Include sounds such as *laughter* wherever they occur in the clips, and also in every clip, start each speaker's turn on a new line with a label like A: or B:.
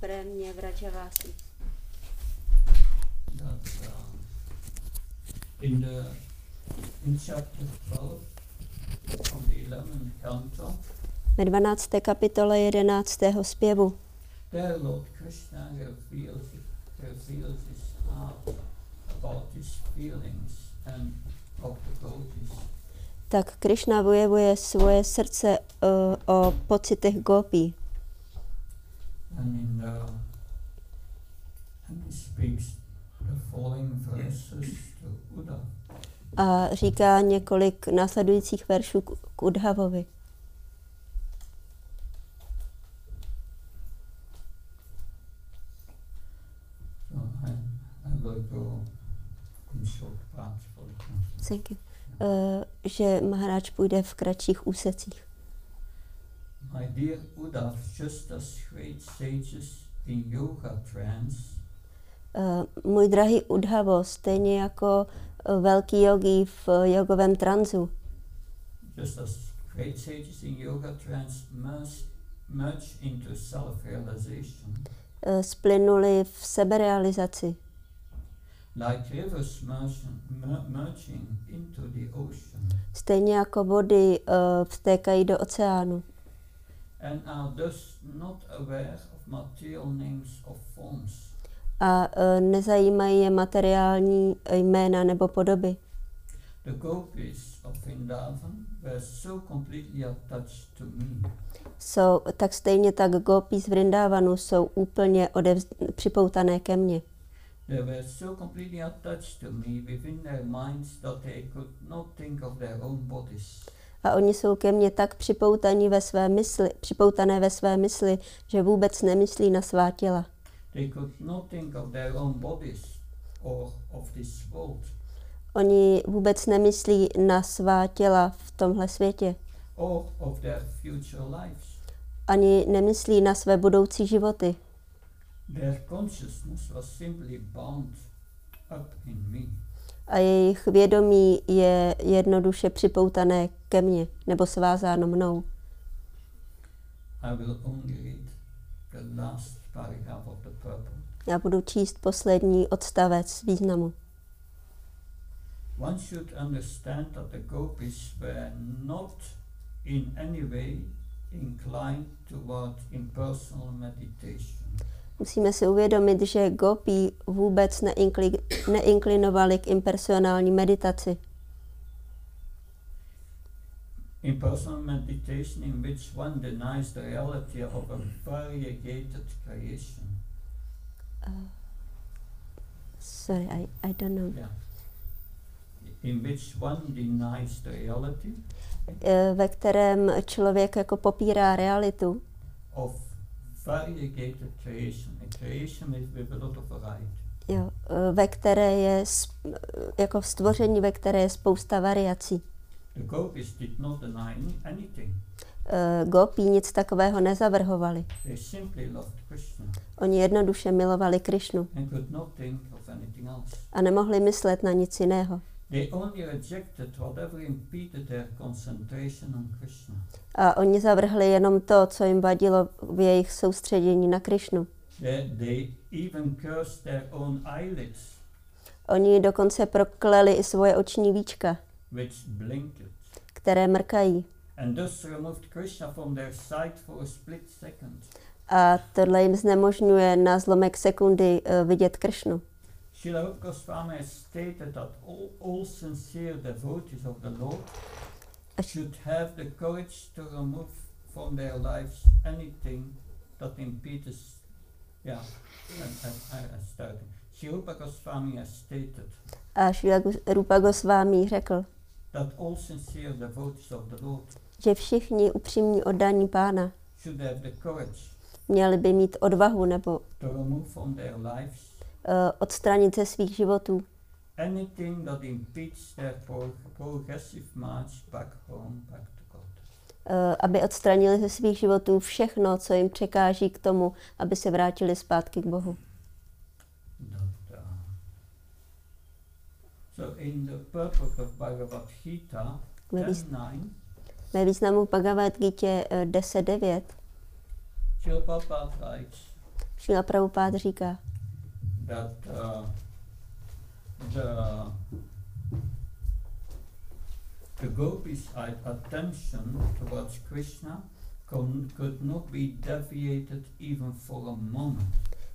A: prémě Vrajavasi.
B: that uh, in the in chapter 12 of the 11th canto,
A: Ve 12. kapitole 11. zpěvu
B: there Lord Krishna reveals, reveals his heart about his feelings and of the devotees.
A: tak Krishna vyjevuje svoje srdce uh, o pocitech gopí.
B: And in the and he speaks the following verses to Uddha.
A: A říká několik následujících veršů k, Udhavovi. Thank you. Uh, že Maharáč půjde v kratších úsecích.
B: My dear Uddhav, just as great sages in yoga trance.
A: Uh, můj drahý Udhavo, stejně jako uh, velký jogi v uh, jogovém tranzu,
B: just as great sages in yoga trance merge, merge into self-realization,
A: uh, splynuli v seberealizaci,
B: like rivers merging, mer- merging into the ocean,
A: stejně jako vody uh, vtékají do oceánu
B: and are thus not aware of material names of forms.
A: a uh, nezajímají je materiální jména nebo podoby.
B: The gopis of Vrindavan were so completely attached to me
A: Jsou, tak stejně tak gopí z Vrindávanu jsou úplně odevz, připoutané ke mně.
B: They were so completely attached to me within their minds that they could not think of their own bodies.
A: A oni jsou ke mně tak připoutaní ve své mysli, připoutané ve své mysli, že vůbec nemyslí na svá těla. Oni vůbec nemyslí na svá těla v tomhle světě.
B: or of their future lives.
A: Ani nemyslí na své budoucí životy.
B: Their consciousness was simply bound up in me.
A: A jejich vědomí je jednoduše připoutané ke mně nebo svázáno mnou. Já budu číst poslední odstavec významu.
B: One should understand that the gopis were not in any way inclined toward impersonal meditation.
A: Musíme si uvědomit, že gopí vůbec neinkli, neinklinovali k impersonální meditaci.
B: Impersonal meditation in which one denies the reality of a variegated creation.
A: Sorry, I, I don't know.
B: Yeah. In which one denies the reality
A: Eh, Ve kterém člověk jako popírá realitu
B: of
A: jo, eh, ve které je s- jako stvoření, ve které je spousta variací. Eh, Gopí nic takového nezavrhovali. Oni jednoduše milovali Krišnu a nemohli myslet na nic jiného.
B: They only rejected whatever impeded their concentration on Krishna.
A: A oni zavrhli jenom to, co jim vadilo v jejich soustředění na Krišnu.
B: They, they even cursed their own eyelids,
A: Oni dokonce prokleli i svoje oční víčka,
B: which blinked,
A: které mrkají.
B: and thus removed Krishna from their sight for a split second.
A: A tohle jim znemožňuje na zlomek sekundy eh, vidět Kršnu.
B: Srila Goswami has stated that all, all sincere devotees of the Lord should have the courage to remove from their lives anything that impedes. Yeah, I, I, I started. Srila Goswami has stated
A: A Šrila Gus- Rupa Gosvámí řekl,
B: that all sincere devotees of the Lord
A: že všichni upřímní oddaní pána
B: should have the courage
A: měli by mít odvahu nebo uh, odstranit ze svých životů
B: anything that impedes their pro- progressive march back home, back to God.
A: uh, aby odstranili ze svých životů všechno, co jim překáží k tomu, aby se vrátili zpátky k Bohu.
B: That, uh, so in the purport of Bhagavad Gita
A: Ve, výz-
B: 10.9,
A: ve významu Bhagavad Gita eh, 10.9
B: Srila Prabhupada writes,
A: Šila Prabhupád říká,
B: that uh, the the gopis' attention towards Krishna could not be deviated even for a moment.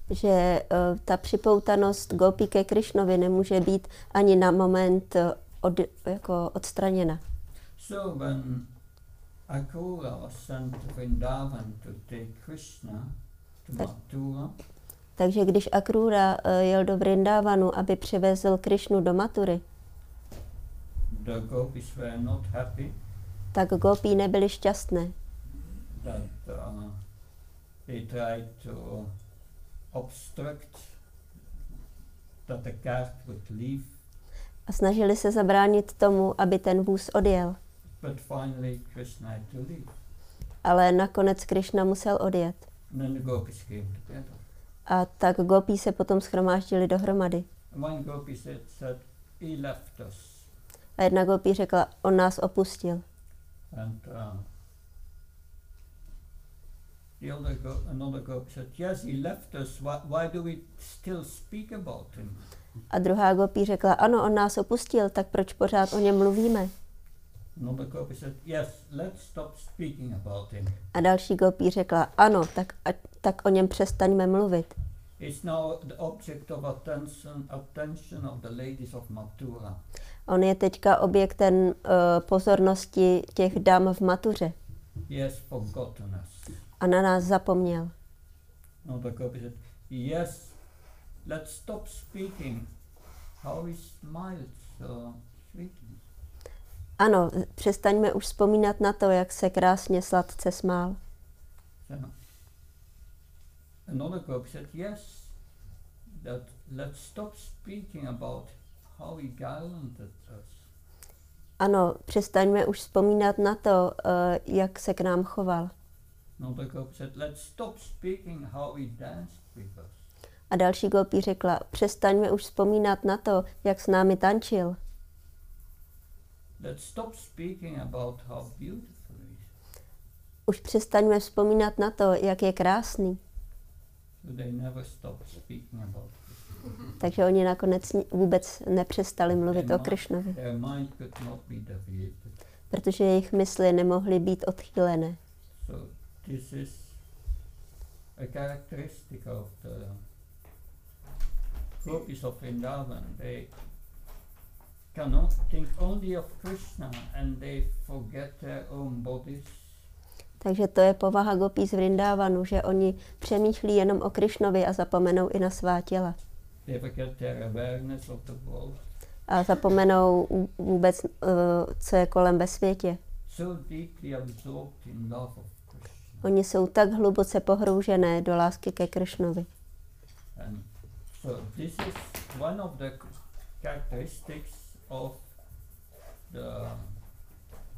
A: že eh, ta připoutanost Gopi ke Krišnovi nemůže být ani na moment eh, od, jako odstraněna.
B: So when Akrura was sent to Vrindavan to take Krishna to Mathura,
A: Takže když Akrura eh, jel do Vrindávanu, aby přivezl Krišnu do Matury,
B: the gopis were not happy
A: tak Gopi nebyli šťastné,
B: that uh, they tried to obstruct that the cart would leave,
A: a snažili se zabránit tomu, aby ten vůz odjel.
B: but finally Krishna had to leave.
A: Ale nakonec Krišna musel odjet.
B: And then the gopis came together.
A: A tak Gopi se potom schromáždili dohromady.
B: And one gopi said, said he left us.
A: A jedna Gopi řekla, on nás opustil.
B: And uh, the other go- another gopi said, yes, he left us. Why, why do we still speak about him?
A: A druhá Gopi řekla, ano, on nás opustil, tak proč pořád o něm mluvíme?
B: Another gopi said, yes, let's stop speaking about him.
A: A další Gopi řekla, ano, tak, a, tak o něm přestaňme mluvit.
B: He's now the object of attention, attention of the ladies of Mathura.
A: On je teďka objektem uh, pozornosti těch dam v Matuře
B: forgotten us.
A: a na nás zapomněl.
B: Gopi said, yes, let's stop speaking. How he smiled so sweetly.
A: Ano, přestaňme už vzpomínat na to, jak se krásně sladce smál.
B: So another gopi said, yes, that let's stop speaking about how he garlanded us.
A: Ano, přestaňme už vzpomínat na to, uh, jak se k nám choval.
B: Another gopi said, let's stop speaking how he danced with us.
A: A další Gopi řekla, přestaňme už vzpomínat na to, jak s námi tančil.
B: Let's stop speaking about how beautiful he is.
A: Už přestaňme vzpomínat na to, jak je krásný.
B: So they never stopped speaking about it.
A: Takže oni nakonec vůbec nepřestali mluvit o Krišnovi,
B: Their mind could not be deviated.
A: protože jejich mysli nemohly být odchýlené.
B: So this is a characteristic of the gopis of Vrindavan. They cannot think only of Krishna and they forget their own bodies.
A: Takže to je povaha Gopí z Vrindávanu, že oni přemýšlí jenom o Krišnovi a zapomenou i na svá těla. A zapomenou vů- vůbec, uh, co je kolem ve světě.
B: So.
A: Oni jsou tak hluboce pohroužené do lásky ke Krišnovi.
B: So this is one of the characteristics of the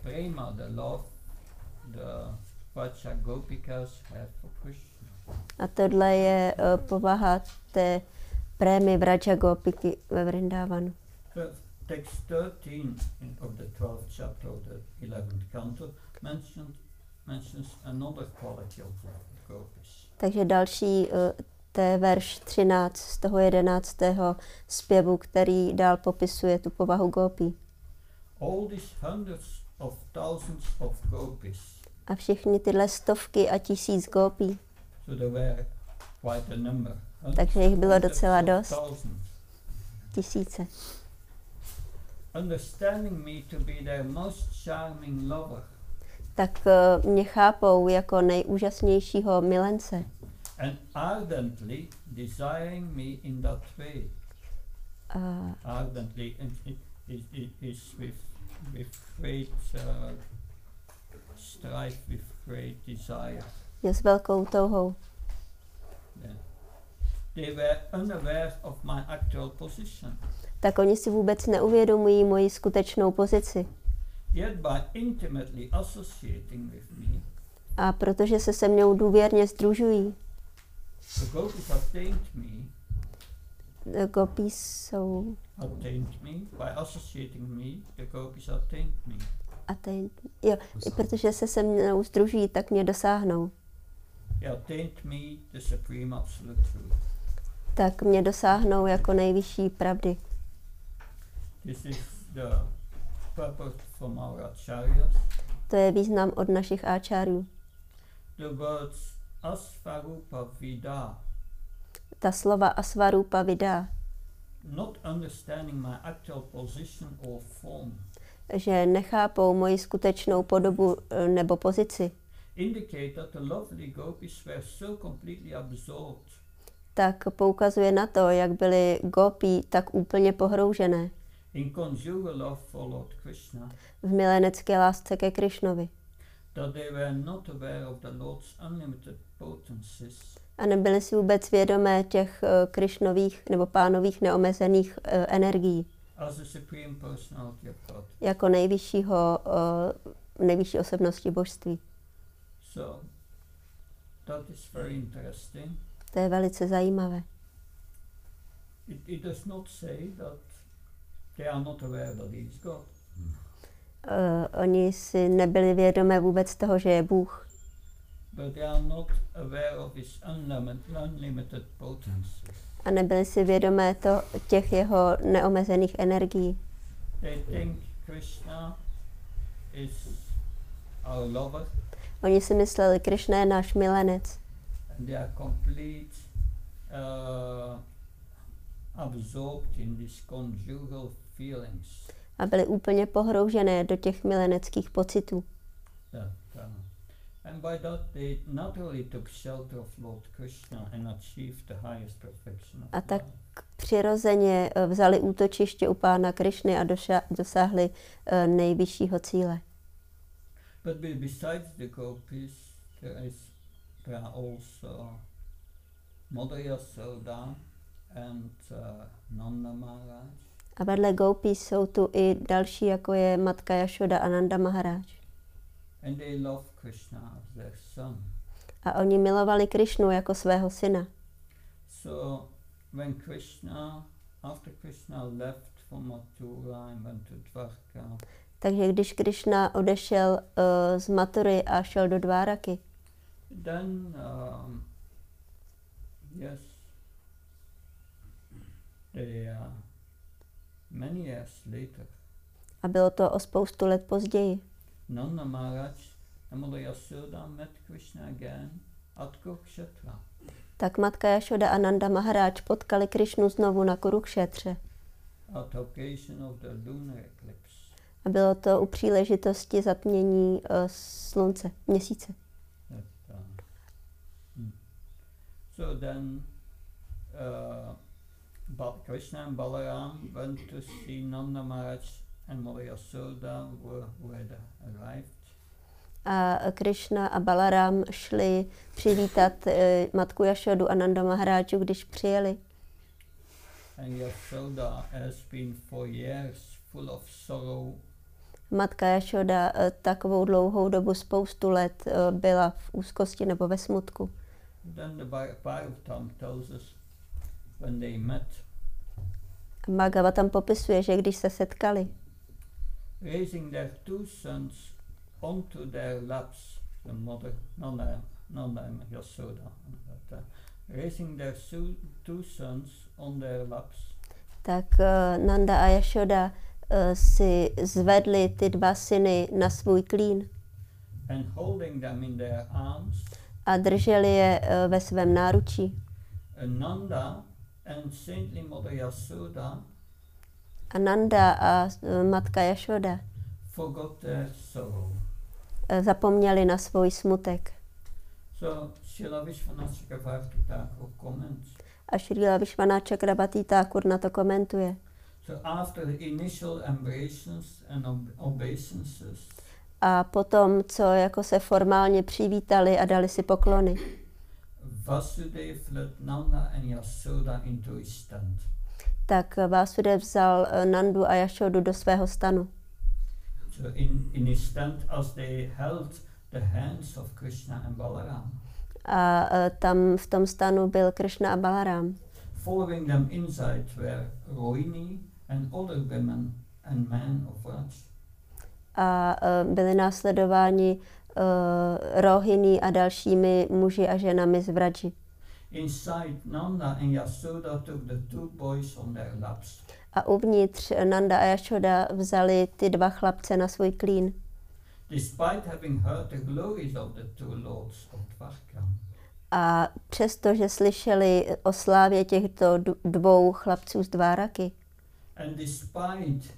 B: prema, the love the Vacha Gopikas have for Krishna.
A: A tohle je uh, povaha té prémy Vraja Gopiky ve Vrindávanu.
B: So text 13 in, of the 12th chapter of the 11th canto mentioned, mentions another quality of the gopis.
A: Takže další, uh, to je verš 13 z toho 11. zpěvu, který dál popisuje tu povahu Gopí.
B: All these hundreds of thousands of gopis,
A: A všechny tyhle stovky a tisíc Gopí,
B: so there were quite a number.
A: takže jich bylo docela dost, tisíce.
B: understanding me to be their most charming lover
A: Tak uh, mě chápou jako nejúžasnějšího milence
B: and ardently desiring me in that way.
A: a,
B: Ardently and it, it, it is with with great uh, strife, with great desire.
A: je s velkou touhou.
B: Yeah. They were unaware of my actual position.
A: Tak oni si vůbec neuvědomují moji skutečnou pozici.
B: Yet by intimately associating with me,
A: A protože se se mnou důvěrně združují,
B: the gopis attained me,
A: eh, Gopí jsou
B: attained me, by associating me, the gopis attained me.
A: a ten, jo, i protože se se mnou združují, tak mě dosáhnou.
B: he attained me the supreme absolute truth.
A: tak mě dosáhnou jako nejvyšší pravdy.
B: This is the purpose from our acharyas.
A: To je význam od našich áčárů.
B: The words asvarupa vida,
A: Ta slova asvarupa vidá,
B: not understanding my actual position or form,
A: že nechápou moji skutečnou podobu eh, nebo pozici,
B: indicate that the lovely gopis were so completely absorbed.
A: Tak poukazuje na to, jak byly gopí tak úplně pohroužené.
B: In conjugal love for Lord Krishna.
A: V milenecké lásce ke Krišnovi a nebyly si vůbec vědomé těch eh, Krišnových nebo pánových neomezených eh, energií jako nejvyššího, eh, nejvyšší osobnosti božství.
B: So that is very interesting.
A: To je velice zajímavé.
B: It, it does not say that they are not aware that he is God.
A: Uh, oni si nebyli vědomé vůbec toho, že je Bůh,
B: but they are not aware of his unlimited, unlimited potencies.
A: a nebyli si vědomé to, těch jeho neomezených energií.
B: They think Krishna is our lover
A: Oni si mysleli, Krišna je náš milenec
B: and they are complete uh, absorbed in these conjugal feelings
A: a byli úplně pohroužené do těch mileneckých pocitů.
B: uh, and by that they not only took shelter of Lord Krishna and achieved the highest perfection of
A: A tak přirozeně eh, vzali útočiště u pána Krišny a doša- dosáhli eh, nejvyššího cíle.
B: But be- besides the gopis, there is there are also Mother Yasoda and uh, Nanda Maharaj,
A: A vedle Gopi jsou tu i další, jako je matka Jašoda a Nanda Maharaj.
B: And they love Krishna as their son.
A: A oni milovali Krišnu jako svého syna.
B: So when Krishna, after Krishna left from Mathura and went to Dvarka,
A: Takže když Krišna odešel uh, z Matury a šel do Dváraky,
B: then um, yes, they uh, many years later.
A: a bylo to o spoustu let později,
B: Nanda Maharaj Mother Yasoda met Krishna again at Kurukshetra.
A: tak matka Jašoda a Nanda Maharaj potkali Krišnu znovu na Kurukšetře.
B: at occasion of the lunar eclipse.
A: A bylo to u příležitosti zatmění uh, slunce, měsíce.
B: That, uh, hmm. So then uh, Ba- Krishna and Balaram went to see Nanda Maharaj and Mother Yasoda were, had arrived.
A: A Krishna a Balaram šli přivítat uh, matku Jašodu a Nanda Maharáču, když přijeli.
B: And Yasoda has been for years full of sorrow
A: Matka Jašoda uh, takovou dlouhou dobu, spoustu let, uh, byla v úzkosti nebo ve smutku.
B: Then the Bha- Bhagavatam tells us when they met,
A: Bhagava tam popisuje, že když se setkali,
B: raising their two sons onto their laps, the mother, Nanda, Nanda and Yasoda, uh, raising their two sons on their laps,
A: tak uh, Nanda a Jašoda uh, si zvedli ty dva syny na svůj klín.
B: And holding them in their arms,
A: a drželi je uh, ve svém náručí.
B: and Nanda and saintly mother Yasoda
A: A Nanda a uh, matka Jašoda uh, zapomněli na svůj smutek.
B: So Srila Vishwanath Chakravarti Thakur
A: A na to komentuje.
B: so after the initial embraces and ob- obeisances,
A: A potom, co jako se formálně přivítali a dali si poklony,
B: Vasudev Nanda and Yasoda into his tent.
A: Tak Vásudev vzal eh, Nandu a Jašodu do svého stanu.
B: So in, in his tent as they held the hands of Krishna and Balaram,
A: A eh, tam v tom stanu byl Krishna a Balaram.
B: following them inside were Rohini and other women and men of Raj.
A: A eh, byli následováni Rohini a dalšími muži a ženami z Vraji.
B: Inside, Nanda and Yasoda took the two boys on their laps.
A: A uvnitř Nanda a Yashoda vzali ty dva chlapce na svůj klín.
B: Despite having heard the glories of the two lords of Dvarka,
A: A přesto, že slyšeli o slávě těchto dvou chlapců z Dváraky,
B: and despite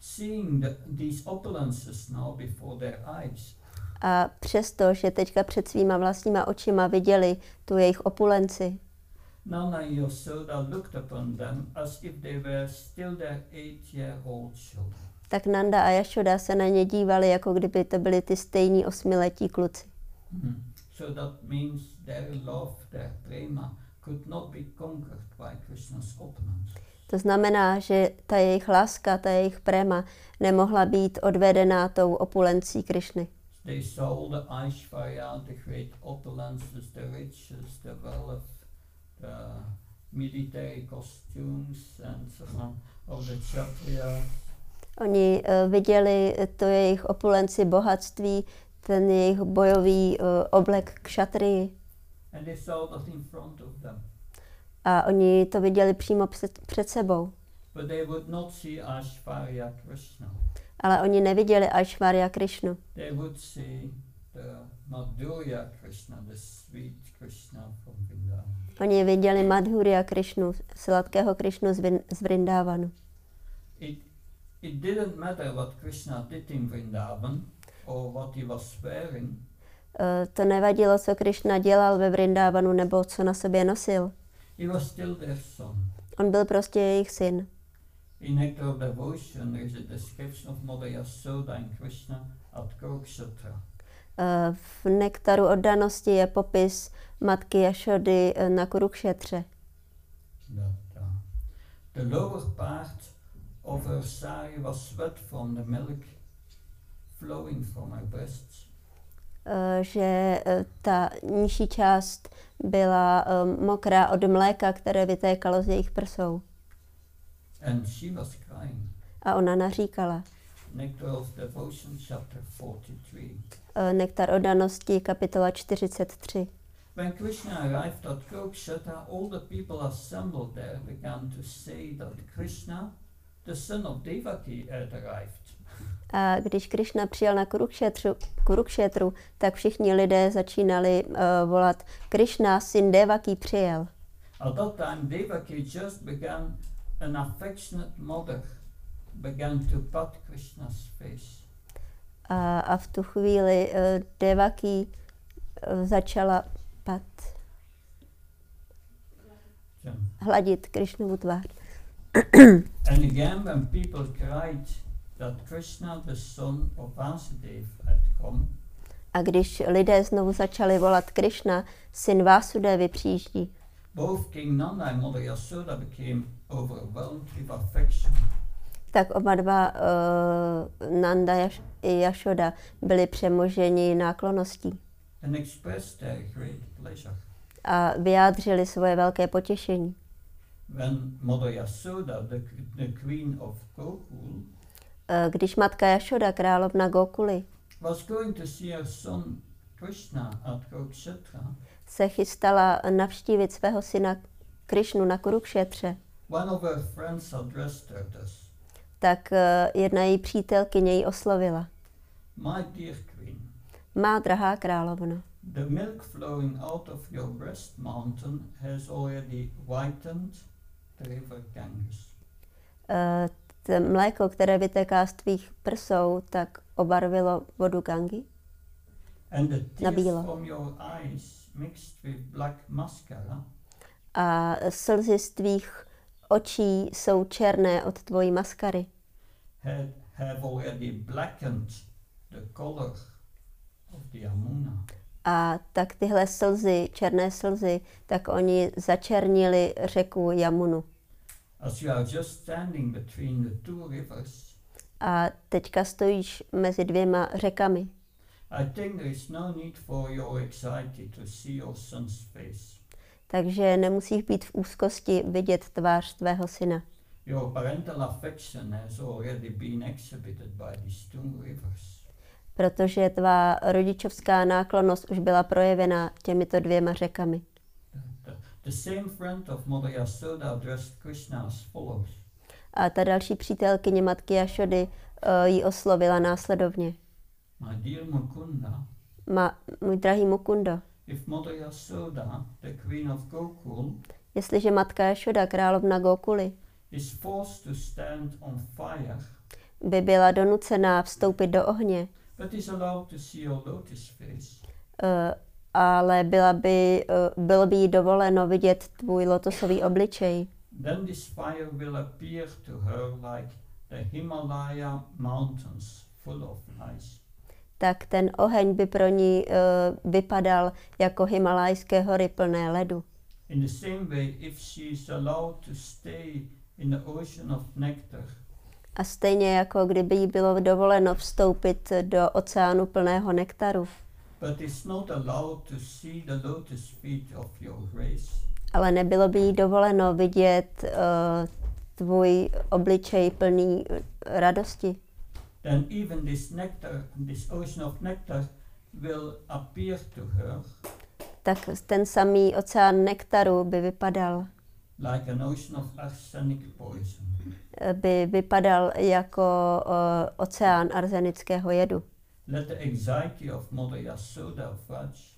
B: seeing the, these opulences now before their eyes,
A: a přesto, že teďka před svýma vlastníma očima viděli tu jejich opulenci, tak Nanda a Yashoda se na ně dívali, jako kdyby to byli ty stejní osmiletí kluci.
B: Mhm. So that means their love, their prema, could not be conquered by Krishna's opulence.
A: To znamená, že ta jejich láska, ta jejich préma nemohla být odvedená tou opulencí Krišny.
B: They the Aishvarya, the great opulences, the riches, the wealth, the military costumes and so on of the Kshatriya.
A: Oni uh, viděli to jejich opulenci, bohatství, ten jejich bojový uh, oblek kšatrii
B: And they saw that in front of them.
A: a oni to viděli přímo před, před sebou.
B: But they would not see Aishvarya Krishna.
A: Ale oni neviděli Aishwarya Krishnu.
B: They would see the Madhurya Krishna, the sweet Krishna from Vrindavan.
A: Oni viděli Madhurya Krishnu, sladkého Krishnu z, Vin- z Vrindávanu.
B: It, it didn't matter what Krishna did in Vrindavan or what he was wearing.
A: Uh, to nevadilo, co Krishna dělal ve Vrindávanu nebo co na sobě nosil.
B: He was still their son.
A: On byl prostě jejich syn.
B: In Nectar of Devotion, there is a description of Mother Yasoda and Krishna at Kurukshetra.
A: Uh, v nektaru oddanosti je popis matky Jašody eh, na Kurukšetře.
B: The lower part of her sari was sweat from the milk flowing from her breasts.
A: Uh, že ta nižší část byla mokrá od mléka, které vytékalo z jejich prsou.
B: And she was crying.
A: A ona naříkala.
B: Nectar of Devotion, chapter 43.
A: Uh, nektar oddanosti, kapitola 43.
B: When Krishna arrived at Kurukshetra, all the people assembled there began to say that Krishna, the son of Devaki, had arrived.
A: A když Krišna přijel na Kurukšetru, Kurukšetru tak všichni lidé začínali uh, volat Krišna, syn Devaki, přijel.
B: At that time, Devaki just began, an affectionate mother, began to pat Krishna's face.
A: A, a v tu chvíli uh, Devaki uh, začala pat, hladit Krišnovu tvář. *clears throat*
B: And again, when people cried that Krishna, the son of Vasudev, had come,
A: A když lidé znovu začali volat Krišna, syn Vásudevy přijíždí,
B: both King Nanda and Mother Yasoda became overwhelmed with affection.
A: tak oba dva, uh, Nanda i Jašoda, byli přemoženi nákloností
B: and expressed their great pleasure.
A: a vyjádřili svoje velké potěšení.
B: When Mother Yasoda, the, the queen of Gokul,
A: Eh, Když matka Jašoda, královna Gokuly,
B: was going to see her son Krishna at Kurukshetra,
A: se chystala navštívit svého syna Krišnu na Kurukšetře, tak eh, jedna její přítelkyně ji oslovila. Má drahá královno,
B: the milk flowing out of your breast mountain has already whitened the river Ganges.
A: to mléko, které vytéká z tvých prsou, tak obarvilo vodu Gangy
B: And the
A: Na
B: tears
A: bílo.
B: from your eyes mixed with black mascara
A: a slzy z tvých očí jsou černé od tvojí maskary.
B: had, have already blackened the color of the Yamuna.
A: A tak tyhle slzy, černé slzy, tak oni začernili řeku Jamunu.
B: As you are just standing between the two rivers,
A: A teďka stojíš mezi dvěma řekami.
B: I think there is no need for your anxiety to see your son's face.
A: Takže nemusíš být v úzkosti vidět tvář tvého syna.
B: Your parental affection has already been exhibited by these two rivers.
A: protože tvá rodičovská náklonnost už byla projevena těmito dvěma řekami.
B: The, the same friend of Mother Yasoda addressed Krishna as follows.
A: A ta další přítelkyně matky Jašody uh, ji oslovila následovně.
B: My dear Mukunda,
A: Ma, můj drahý Mukundo,
B: if Mother Yasoda, the queen of Gokul,
A: jestliže matka Jašoda, královna Gokuly,
B: is forced to stand on fire,
A: by byla donucená vstoupit do ohně,
B: but is allowed to see your lotus face,
A: uh, ale byla by, uh, bylo by jí dovoleno vidět tvůj lotosový obličej,
B: then this fire will appear to her like the Himalaya mountains full of ice.
A: Tak ten oheň by pro ní uh, vypadal jako himalajské hory plné ledu.
B: In the same way, if she is allowed to stay in the ocean of nectar,
A: A stejně jako kdyby jí bylo dovoleno vstoupit do oceánu plného nektaru,
B: but is not allowed to see the lotus feet of your
A: ale nebylo by jí dovoleno vidět uh, tvůj obličej plný uh, radosti,
B: then even this nectar, this ocean of nectar, will appear to her
A: tak ten samý oceán nektaru by vypadal,
B: like an ocean of arsenic poison.
A: eh, by vypadal jako uh, oceán arzenického jedu.
B: Let the anxiety of Mother Yasoda Raj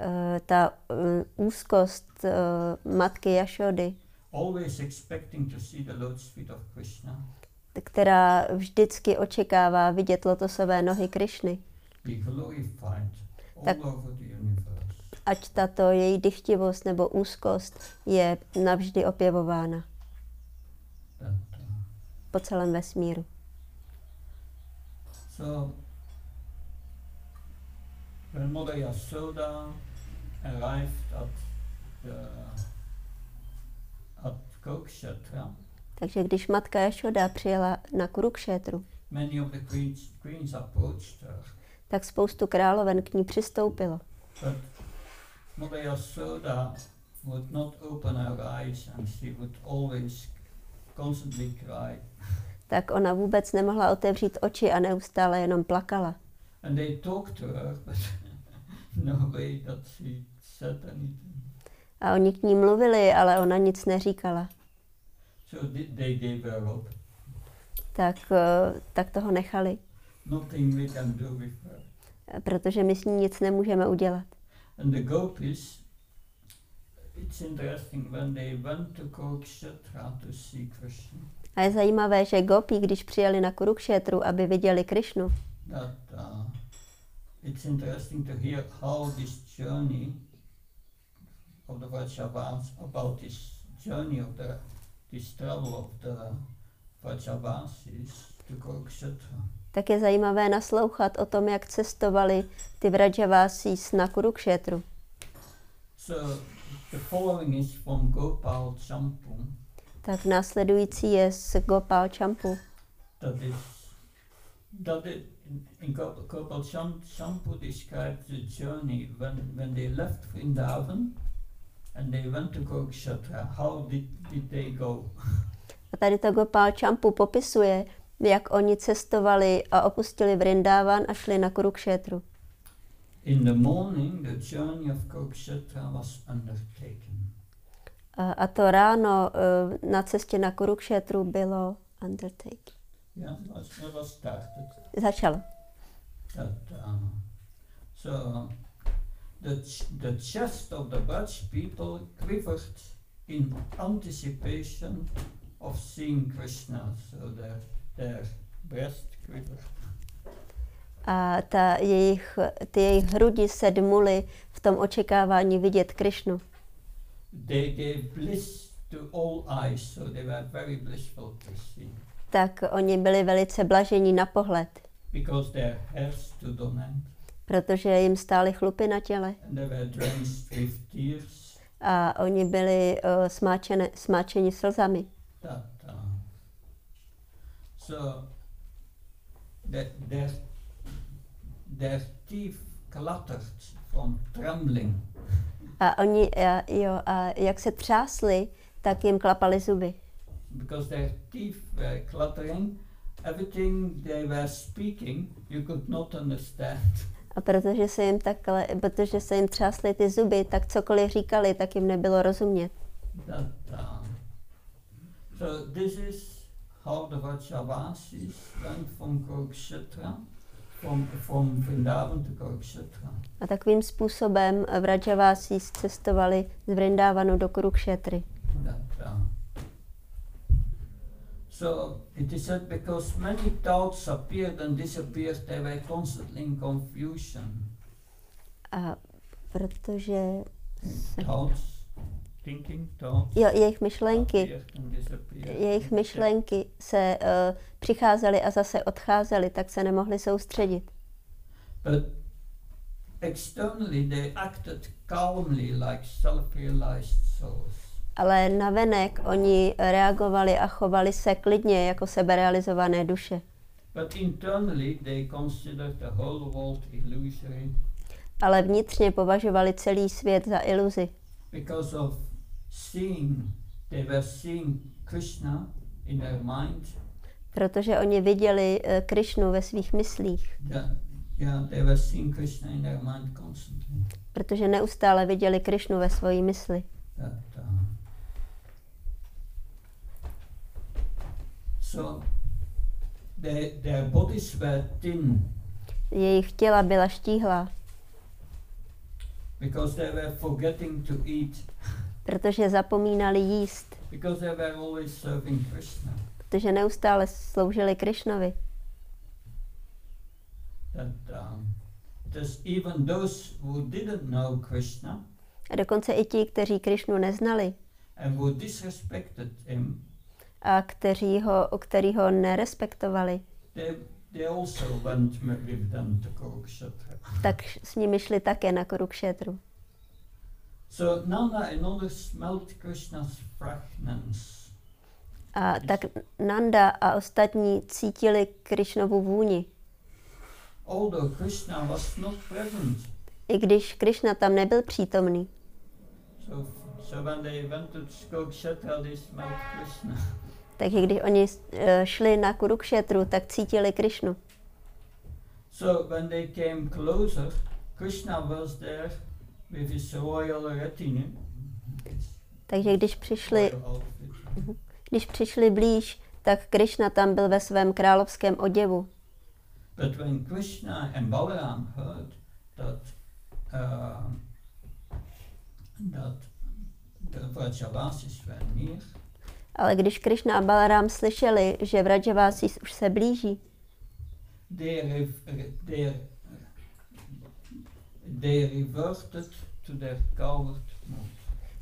A: Uh, ta uh, úzkost uh, matky Jašody,
B: always expecting to see the lotus feet of Krishna,
A: která vždycky očekává vidět lotosové nohy Krišny, Tak- ať tato její dychtivost nebo úzkost je navždy opěvována.
B: Uh,
A: po celém vesmíru.
B: so, Yasoda arrived at the, at Kurukshetra,
A: Takže když matka Jašoda přijela na
B: her,
A: tak spoustu královen k ní přistoupilo. Tak ona vůbec nemohla otevřít oči a neustále jenom plakala.
B: And they talked to her, but *laughs* no way that she said anything.
A: A oni k ní mluvili, ale ona nic neříkala.
B: So th- they gave her up.
A: Tak, eh, tak toho nechali,
B: Nothing we can do with her.
A: protože my s ní nic nemůžeme udělat.
B: And the gopis, it's interesting when they went to Kurukshetra to see Krishna,
A: A je zajímavé, že gopi, když přijeli na Kurukšétru, aby viděli Krišnu,
B: that uh, it's interesting to hear how this journey of the about this journey of the, Vrajavasis
A: tak je zajímavé naslouchat o tom, jak cestovali ty Vrajavásís na Kurukšétru.
B: So the following is from Gopal Champu,
A: Tak následující je z Gopal Champu.
B: that is that in, Gop- Gopal Cham- Champu describes the journey when, when they left Vrindavan and they went to Kurukshetra. How did, did they go?
A: A tady to Gopal Champu popisuje, jak oni cestovali a opustili Vrindavan a šli na Kurukšétru.
B: In the morning, the journey of Kurukshetra was undertaken.
A: A, a to ráno eh, na cestě na Kurukšétru bylo undertaken.
B: Yeah, was, was started.
A: Začalo.
B: That, uh, so the, ch- the chest of the Dutch people quivered in anticipation of seeing Krishna. So their, their breast quivered.
A: A ta jejich, ty jejich hrudi se dmuly v tom očekávání vidět Krišnu.
B: They gave bliss to all eyes, so they were very blissful to see.
A: Tak oni byli velice blažení na pohled,
B: Because their hair stood on end
A: protože jim stály chlupy na těle a oni byli uh, smáčené, smáčeni slzami.
B: That, so the, their, their teeth clattered from trembling.
A: A oni, a, jo, a jak se třásli, tak jim klapaly zuby.
B: because their teeth were clattering everything they were speaking you could not understand.
A: A protože se jim takhle, protože se jim třásly ty zuby, tak cokoliv říkali, tak jim nebylo rozumět.
B: So this is how the Vrajavasis went from Kurukshetra, from, from Vrindavan to Kurukshetra.
A: A takovým způsobem Vrajavasi cestovali z Vrindávanu do Kurukšetry.
B: So it is said because many thoughts appeared and disappeared, they were constantly in confusion.
A: A protože
B: Thoughts, thinking thoughts.
A: jo, jejich myšlenky, jejich myšlenky se uh, přicházely a zase odcházely, tak se nemohli soustředit.
B: But externally they acted calmly like self-realized souls.
A: Ale navenek oni reagovali a chovali se klidně jako seberealizované duše.
B: But internally they considered the whole world illusory
A: Ale vnitřně považovali celý svět za iluzi,
B: because of seeing, they were seeing Krishna in their mind.
A: protože oni viděli eh, Krišnu ve svých myslích,
B: Yeah, yeah, they were seeing Krishna in their mind constantly.
A: protože neustále viděli Krišnu ve svojí mysli.
B: That, uh, so their, their bodies were thin
A: Jejich těla byla štíhlá,
B: because they were forgetting to eat,
A: protože zapomínali jíst,
B: because they were always serving Krishna.
A: protože neustále sloužili Krišnovi.
B: That um, even those who didn't know Krishna
A: A dokonce i ti, kteří Krišnu neznali
B: and who disrespected him,
A: a kteří ho, který ho nerespektovali, tak s nimi šli také na Kurukšetru.
B: So Nanda and others smelled Krishna's fragrance.
A: A tak Nanda a ostatní cítili Krišnovu vůni.
B: Although Krishna was not present.
A: I když Krišna tam nebyl přítomný.
B: So, Krishna.
A: Takže když oni eh, šli na Kurukšetru, tak cítili Krišnu.
B: So when they came closer, Krishna was there with his royal retinue.
A: Takže když přišli,
B: outfit.
A: když přišli blíž, tak Krišna tam byl ve svém královském oděvu.
B: But when Krishna and Balaram heard that uh, that Vrajavasis
A: Ale když Krišna a Balaram slyšeli, že Vrajavasi už se blíží,
B: they, re- re- they, they reverted to their coward mood.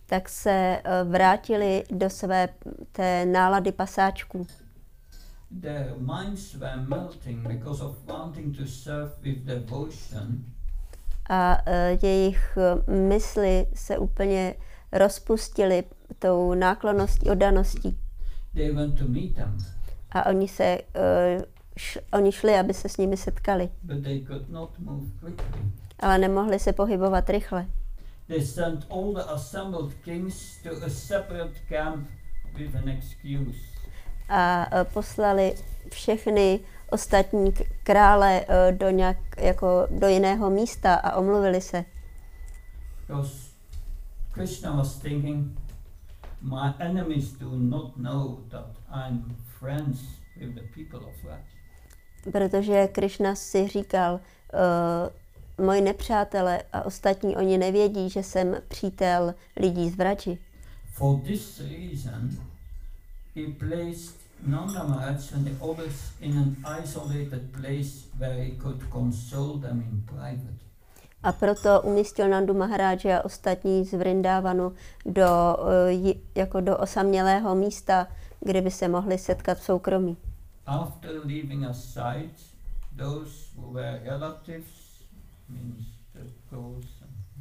A: tak se eh, vrátili do své té nálady pasáčků.
B: Their minds were melting because of wanting to serve with devotion
A: A eh, jejich eh, mysli se úplně rozpustily tou náklonností, oddaností.
B: They went to meet them,
A: A oni se eh, š, oni šli, aby se s nimi setkali,
B: but they could not move quickly.
A: ale nemohli se pohybovat rychle.
B: They sent all the assembled kings to a separate camp with an excuse.
A: A eh, poslali všechny ostatní krále eh, do, nějak, jako do jiného místa a omluvili se.
B: Because Krishna was thinking, my enemies do not know that I'm friends with the people of Raj.
A: Protože Krishna si říkal, uh, moji nepřátelé a ostatní oni nevědí, že jsem přítel lidí z Vrači.
B: For this reason, he placed Nanda Maharaj and the others in an isolated place where he could console them in private.
A: A proto umístil Nandu Maharáže a ostatní z Vrindávanu do, ji- jako do osamělého místa, kde by se mohli setkat v soukromí.
B: After leaving aside those who were relatives, means the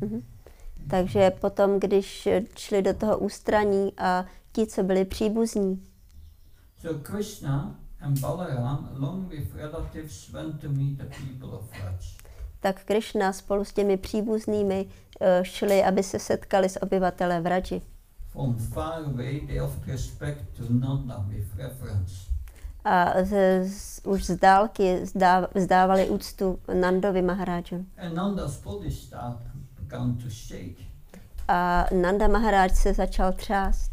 A: Mhm. Takže potom, když šli do toho ústraní a ti, co byli příbuzní,
B: So Krishna and Balaram, along with relatives, went to meet the people of Raj.
A: Tak Krishna spolu s těmi příbuznými eh, šli, aby se setkali s obyvateli
B: respect to Nanda with reverence.
A: A z, z, už z dálky zdá, vzdávali úctu Nandovi
B: shake.
A: A Nanda Maharáž se začal třást.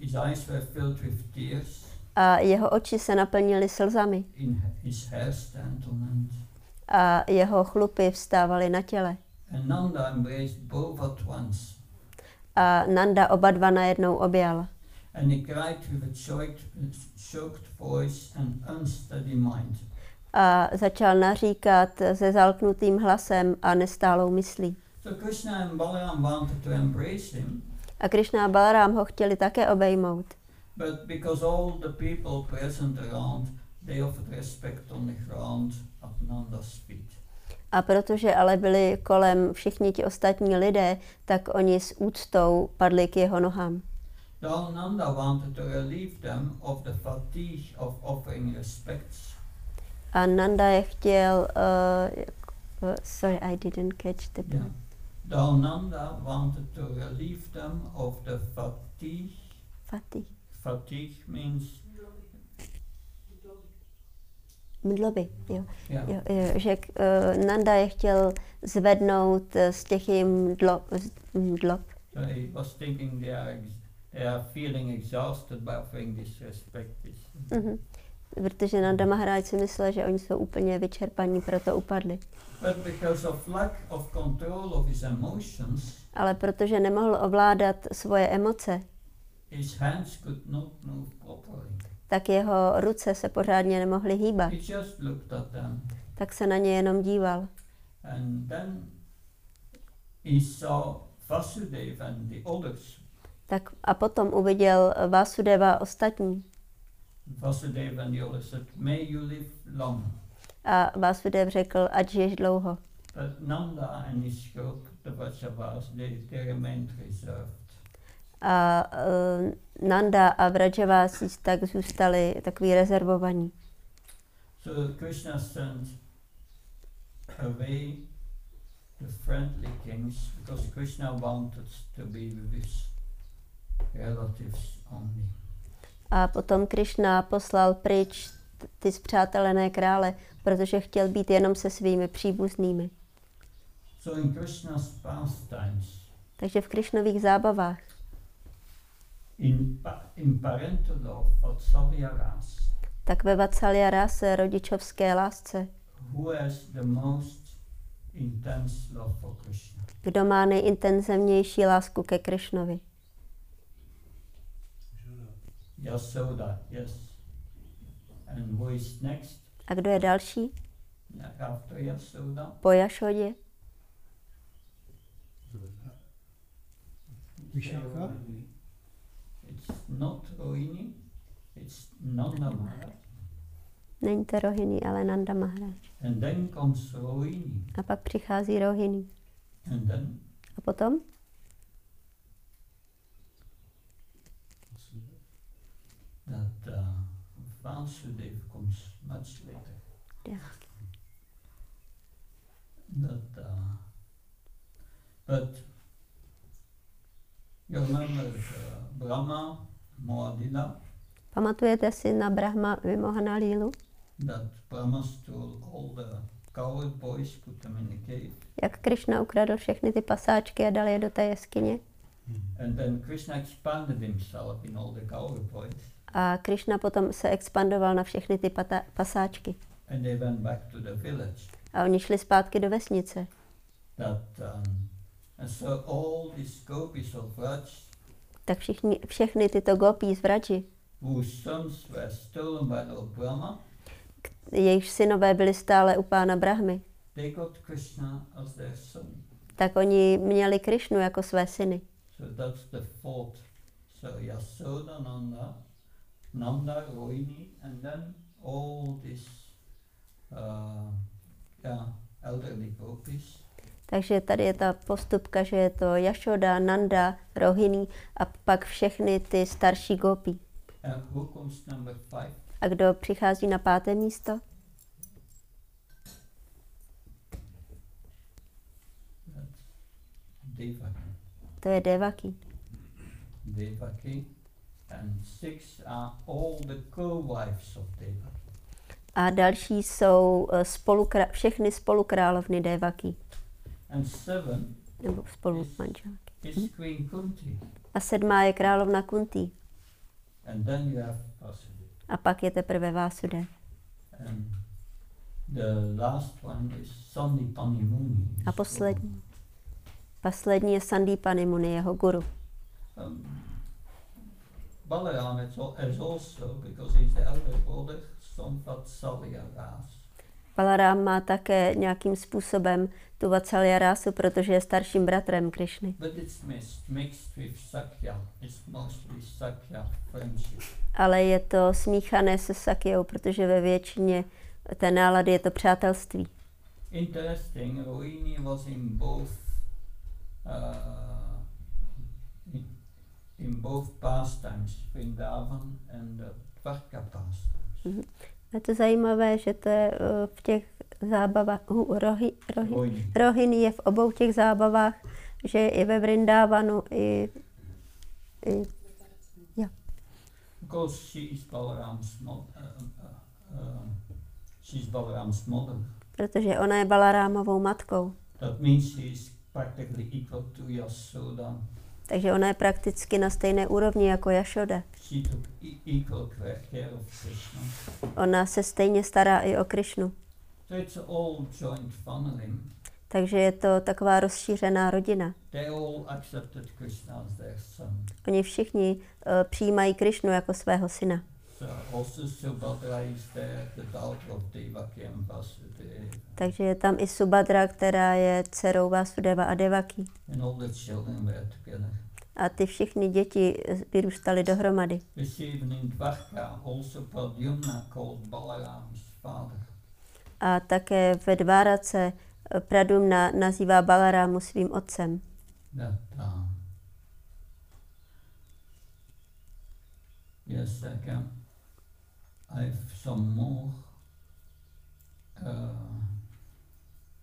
B: His eyes were filled with tears.
A: A jeho oči se naplnily slzami. A jeho chlupy vstávaly na těle. A Nanda oba dva najednou objal.
B: And he cried with a choked, choked voice and unsteady mind.
A: A začal naříkat se zalknutým hlasem a nestálou myslí.
B: So Krishna and Balaram wanted to embrace him,
A: A Krishna a Balaram ho chtěli také obejmout.
B: But because all the people present around, they offered respect on the ground at Nanda's feet.
A: A protože ale byli kolem všichni ti ostatní lidé, tak oni s úctou padli k jeho nohám.
B: Though Nanda wanted to relieve them of the fatigue of offering respects,
A: A Nanda je chtěl, uh, sorry, I didn't catch the
B: yeah. Though Nanda wanted to relieve them of the fatigue,
A: Fatih.
B: fatigue means
A: Mdloby, jo.
B: yeah,
A: jo, jo že uh, Nanda je chtěl zvednout eh, z těch jim mdlo, mdlob.
B: So he was thinking they are, ex- they are feeling exhausted by offering.
A: Mhm. Protože Nanda Maharaj si myslel, že oni jsou úplně vyčerpaní, proto upadli.
B: But because of lack of control of his emotions,
A: Ale protože nemohl ovládat svoje emoce, tak jeho ruce se pořádně nemohly hýbat. Tak se na ně jenom díval. Tak a potom uviděl Vasudeva ostatní.
B: Vasudeva and the others said, May you live long.
A: A Vasudev řekl, ať žiješ dlouho.
B: But Nanda and his group, the Vajavas, they, they remained reserved.
A: A uh, Nanda a Vrajavasi tak zůstali takový rezervovaní.
B: So Krishna sent away the friendly kings because Krishna wanted to be with his relatives only.
A: A potom Krishna poslal pryč ty zpřátelené krále, protože chtěl být jenom se svými příbuznými.
B: So in Krishna's pastimes,
A: Takže v Krišnových zábavách,
B: in, pa- in parental love, Vatsalya ras,
A: tak ve Vatsalya rase rodičovské lásce,
B: who has the most intense love for Krishna?
A: kdo má nejintenzivnější lásku ke Krišnovi.
B: Yasoda, yes. And who is next?
A: A kdo je další?
B: After Yasoda?
A: Po Jašodě?
C: Vishaka?
B: It's not Rohini, it's Nanda Maharaj.
A: Není to Rohini, ale Nanda Maharaj.
B: And then comes Rohini.
A: A pak přichází Rohini.
B: And then
A: A potom?
B: that uh, Vasudeva comes much later.
A: Yeah.
B: That, uh, but you remember uh, Brahma, Moadila,
A: Pamatujete si na Brahma Vimohana Lílu?
B: that Brahma stole all the coward boys, put them in the cave,
A: Jak Krishna ukradl všechny ty pasáčky a dal je do té jeskyně?
B: and then Krishna expanded himself in all the coward boys,
A: A Krishna potom se expandoval na všechny ty pata- pasáčky.
B: and they went back to the village.
A: A oni šli zpátky do vesnice.
B: That um, and so all these gopis of Vraj,
A: Tak všichni, všechny tyto gopí z
B: Brahma,
A: jejichž synové byli stále u pána Brahmy,
B: they got Krishna as their son.
A: tak oni měli Krišnu jako své syny.
B: So that's the fourth. So Yasoda, Nanda, Nanda, Rohini, and then all these uh, yeah, elderly gopis.
A: Takže tady je ta postupka, že je to Jašoda, Nanda, Rohini a pak všechny ty starší gopí. A kdo přichází na páté místo?
B: Devaki.
A: To je Devaki.
B: Devaki. and six are all the co-wives of Devaki.
A: A další jsou eh, spolukra- všechny spolukrálovny
B: seven
A: nebo spolumanželky.
B: is Queen Kunti.
A: A sedmá je královna Kunti. A pak je teprve Vásudev.
B: Muni.
A: A poslední. Poslední je Sandipani Muni, jeho guru.
B: Um, Balaram is, al- is also, because he's the elder brother, son Vatsalya Ras.
A: Balarám má také nějakým způsobem tu Vatsalya rásu, protože je starším bratrem Krišny. Ale je to smíchané se Sakyou, protože ve většině té nálady je to přátelství.
B: Interesting, Rohini was in both uh, in, in both pastimes, Vrindavan and the Dvarka pastimes.
A: Je to zajímavé, že to je eh, v těch zábavách, uh, rohy, rohy.
B: Rohini
A: je v obou těch zábavách, že je i ve Vrindávanu, i, i
B: Because she is Balaram's mother. Uh, uh, uh, she's Balaram's mother.
A: protože ona je Balarámovou matkou.
B: That means she is practically equal to Yasoda.
A: Takže ona je prakticky na stejné úrovni jako Jašoda.
B: E-.
A: Ona se stejně stará i o Krišnu. Takže je to taková rozšířená rodina. Oni všichni uh, přijímají Krišnu jako svého syna. Takže je tam i Subhadra, která je dcerou Vasudeva a Devaki. A ty všichni děti vyrůstaly dohromady. A také ve Dvárace Pradumna nazývá Balarámu svým otcem.
B: Yes, I can. I have some more uh,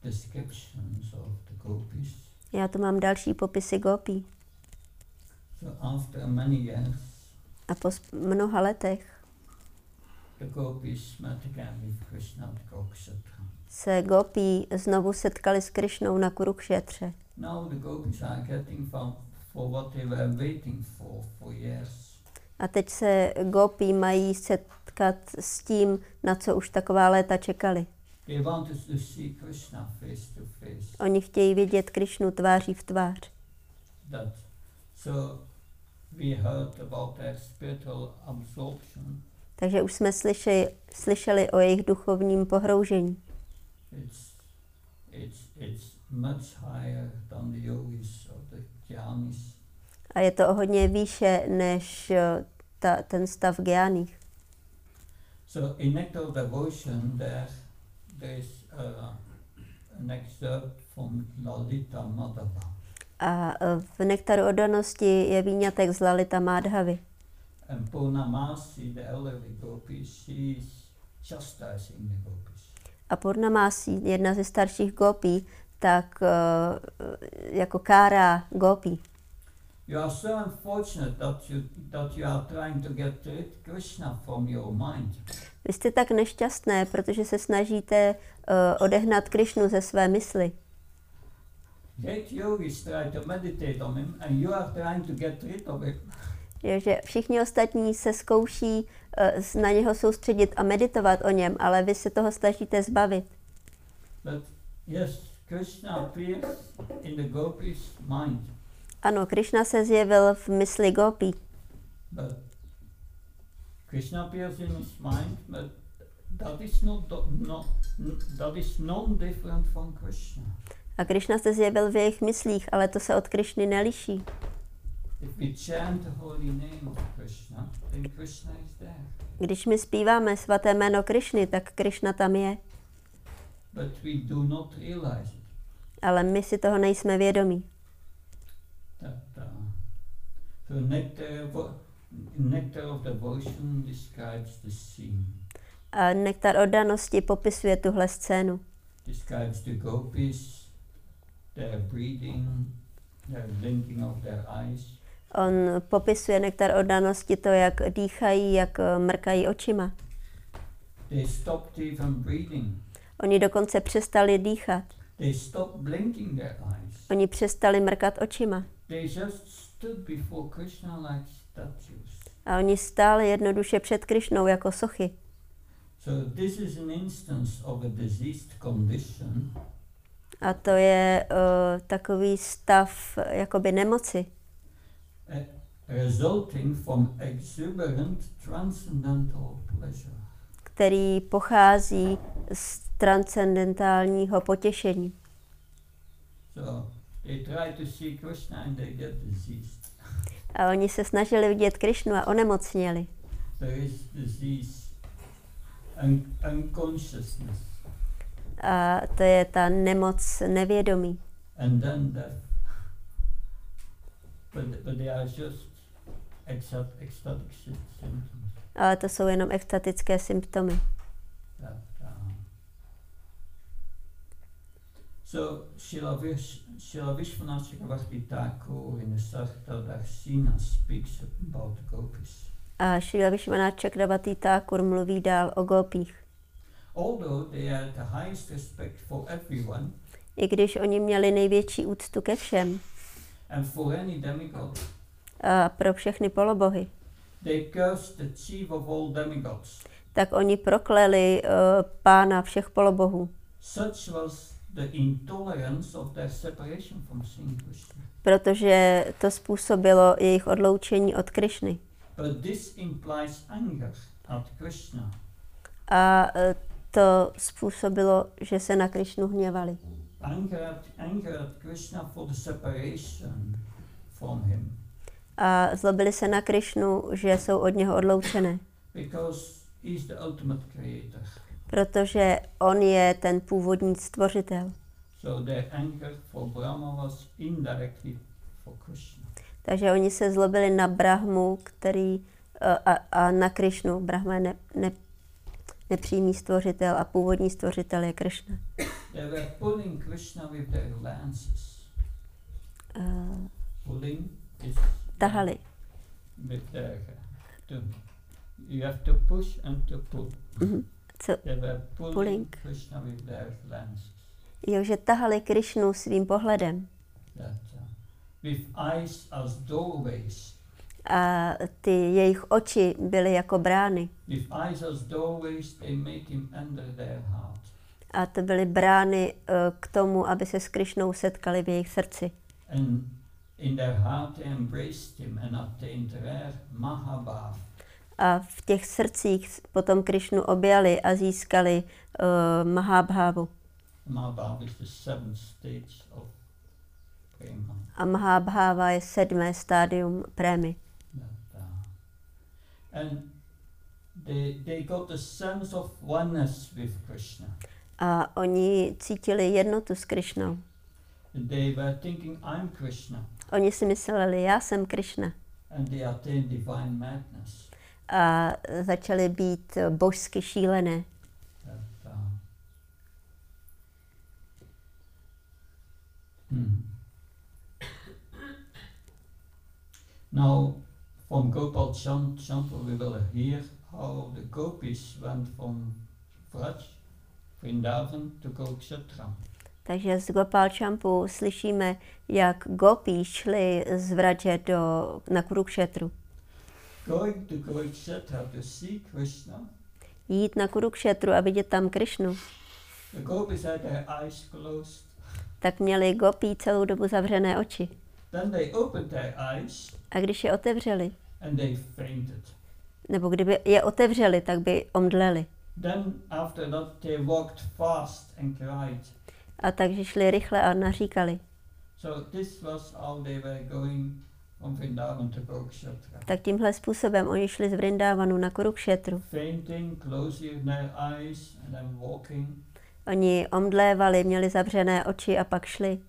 B: descriptions of the gopis.
A: Já tu mám další popisy gopí.
B: So after many years,
A: A po mnoha letech
B: the gopis met again with Krishna at Kurukshetra.
A: se gopí znovu setkali s Krišnou na Kurukšetře.
B: Now the gopis are getting from, for what they were waiting for for years.
A: A teď se gopí mají setkat s tím, na co už taková léta čekali. Oni chtějí vidět Krišnu tváří v tvář.
B: That so we heard about their spiritual absorption.
A: Takže už jsme slyšeli, slyšeli o jejich duchovním pohroužení.
B: It's it's it's much higher than the yogis or the jnanis.
A: A je to o hodně výše než eh, ta, ten stav Gyáních.
B: So in Nectar Devotion there there is uh, an excerpt from Lalita Madhava.
A: A eh, v nektaru oddanosti je výňatek z Lalita Madhavy.
B: And Purnamasi, the elderly gopis, she is chastising the gopis.
A: A Purnamasi, jedna ze starších gopí, tak eh, jako kára gopí.
B: You are so unfortunate that you that you are trying to get rid Krishna from your mind.
A: Vy jste tak nešťastné, protože se snažíte uh, odehnat Krišnu ze své mysli.
B: Great yogis try to meditate on him, and you are trying to get rid of him.
A: Je, že všichni ostatní se zkouší uh, na něho soustředit a meditovat o něm, ale vy se toho snažíte zbavit.
B: But yes, Krishna appears in the gopis' mind,
A: Ano, Krišna se zjevil v mysli
B: but Krishna appears in his mind, but that is not do- no, n- that is non-different from Krishna.
A: a Krišna se zjevil v jejich myslích, ale to se od Krišny neliší.
B: If we chant the holy name of Krishna, then Krishna is there.
A: Když my zpíváme svaté jméno Krišny, tak Krišna tam je,
B: But we do not realize
A: ale my si toho nejsme vědomí.
B: That uh, so nectar, of- nectar of devotion describes the scene,
A: A nektar oddanosti popisuje tuhle scénu.
B: describes the gopis, their breathing, their blinking of their eyes,
A: On popisuje nektar oddanosti to, jak dýchají, jak eh, mrkají očima.
B: They stopped even breathing.
A: Oni dokonce přestali dýchat.
B: They stopped blinking their eyes.
A: Oni přestali mrkat očima.
B: They just stood before Krishna like statues.
A: A oni stáli jednoduše před Krišnou jako sochy.
B: So this is an instance of a diseased condition
A: A to je uh, takový stav jakoby nemoci,
B: uh, resulting from exuberant transcendental pleasure.
A: který pochází z transcendentálního potěšení.
B: So
A: A oni se snažili vidět Krišnu a onemocněli. A to je ta nemoc nevědomí.
B: and then. But, but they are just ecstatic, ecstatic sy- symptoms.
A: Ale to jsou jenom extatické symptomy.
B: That, uh, so Srila Vish- Srila Vishwanath Chakravarti Thakur in the Sarta Darsina speaks about gopis.
A: A Šrila Vishwanath Chakravarti Thakur mluví dál o gopích.
B: Although they had the highest respect for everyone
A: I když oni měli největší úctu ke všem
B: and for any demigod,
A: a pro všechny polobohy,
B: they cursed the chief of all demigods.
A: tak oni prokleli uh, pána všech polobohů,
B: Such was the intolerance of their separation from Sri Krishna.
A: protože to způsobilo jejich odloučení od Krišny.
B: But this implies anger at Krishna.
A: A uh, to způsobilo, že se na Krišnu hněvali.
B: Anger at, anger at Krishna for the separation from him.
A: A zlobili se na Krišnu, že jsou od něho odloučené,
B: Because he's the ultimate creator.
A: Protože on je ten původní stvořitel.
B: So anger for Brahma was indirectly for Krishna.
A: Takže oni se zlobili na Brahmu, který a, a, a na Krišnu. Brahma je ne, ne, nepřímý stvořitel a původní stvořitel je Krishna.
B: They were pulling Krishna with their lances.
A: Uh,
B: Pulling is
A: tahali.
B: with their to, you have to push and to pull.
A: Mhm. Co,
B: pulling,
A: jo, že tahali Krišnu svým pohledem. A ty jejich oči byly jako brány. A to byly brány uh, k tomu, aby se s Krišnou setkali v jejich srdci.
B: In their heart they embraced him and attained rare Mahabhav.
A: A v těch srdcích potom Krišnu objali a získali uh, Mahabhávu.
B: Mahabhav is the seventh stage of prema.
A: A Mahabháva je sedmé stádium prémy.
B: And they, they got the sense of oneness with Krishna.
A: A oni cítili jednotu s Krišnou.
B: They were thinking, I'm Krishna.
A: Oni si mysleli, já jsem Krišna.
B: And they attained divine madness.
A: A začali být božsky šílené.
B: Hmm. Now, from Gopal Chand, Chandra, we will hear how the gopis went from Vraj, Vrindavan to Kurukshetra.
A: Takže z Gopal Champu slyšíme, jak gopí šli z Vraže do, na Kurukšetru.
B: Going to Kurukshetra to see Krishna,
A: Jít na Kurukšetru a vidět tam Krišnu,
B: the gopis had their eyes closed.
A: tak měli gopí celou dobu zavřené oči.
B: Then they opened their eyes
A: A když je otevřeli,
B: and they fainted.
A: nebo kdyby je otevřeli, tak by omdleli.
B: Then after that they walked fast and cried.
A: A takže šli rychle a naříkali.
B: So this was how they were going
A: Tak tímhle způsobem oni šli z Vrindávanu na Kurukšetru. Oni omdlévali, měli zavřené oči a pak šli.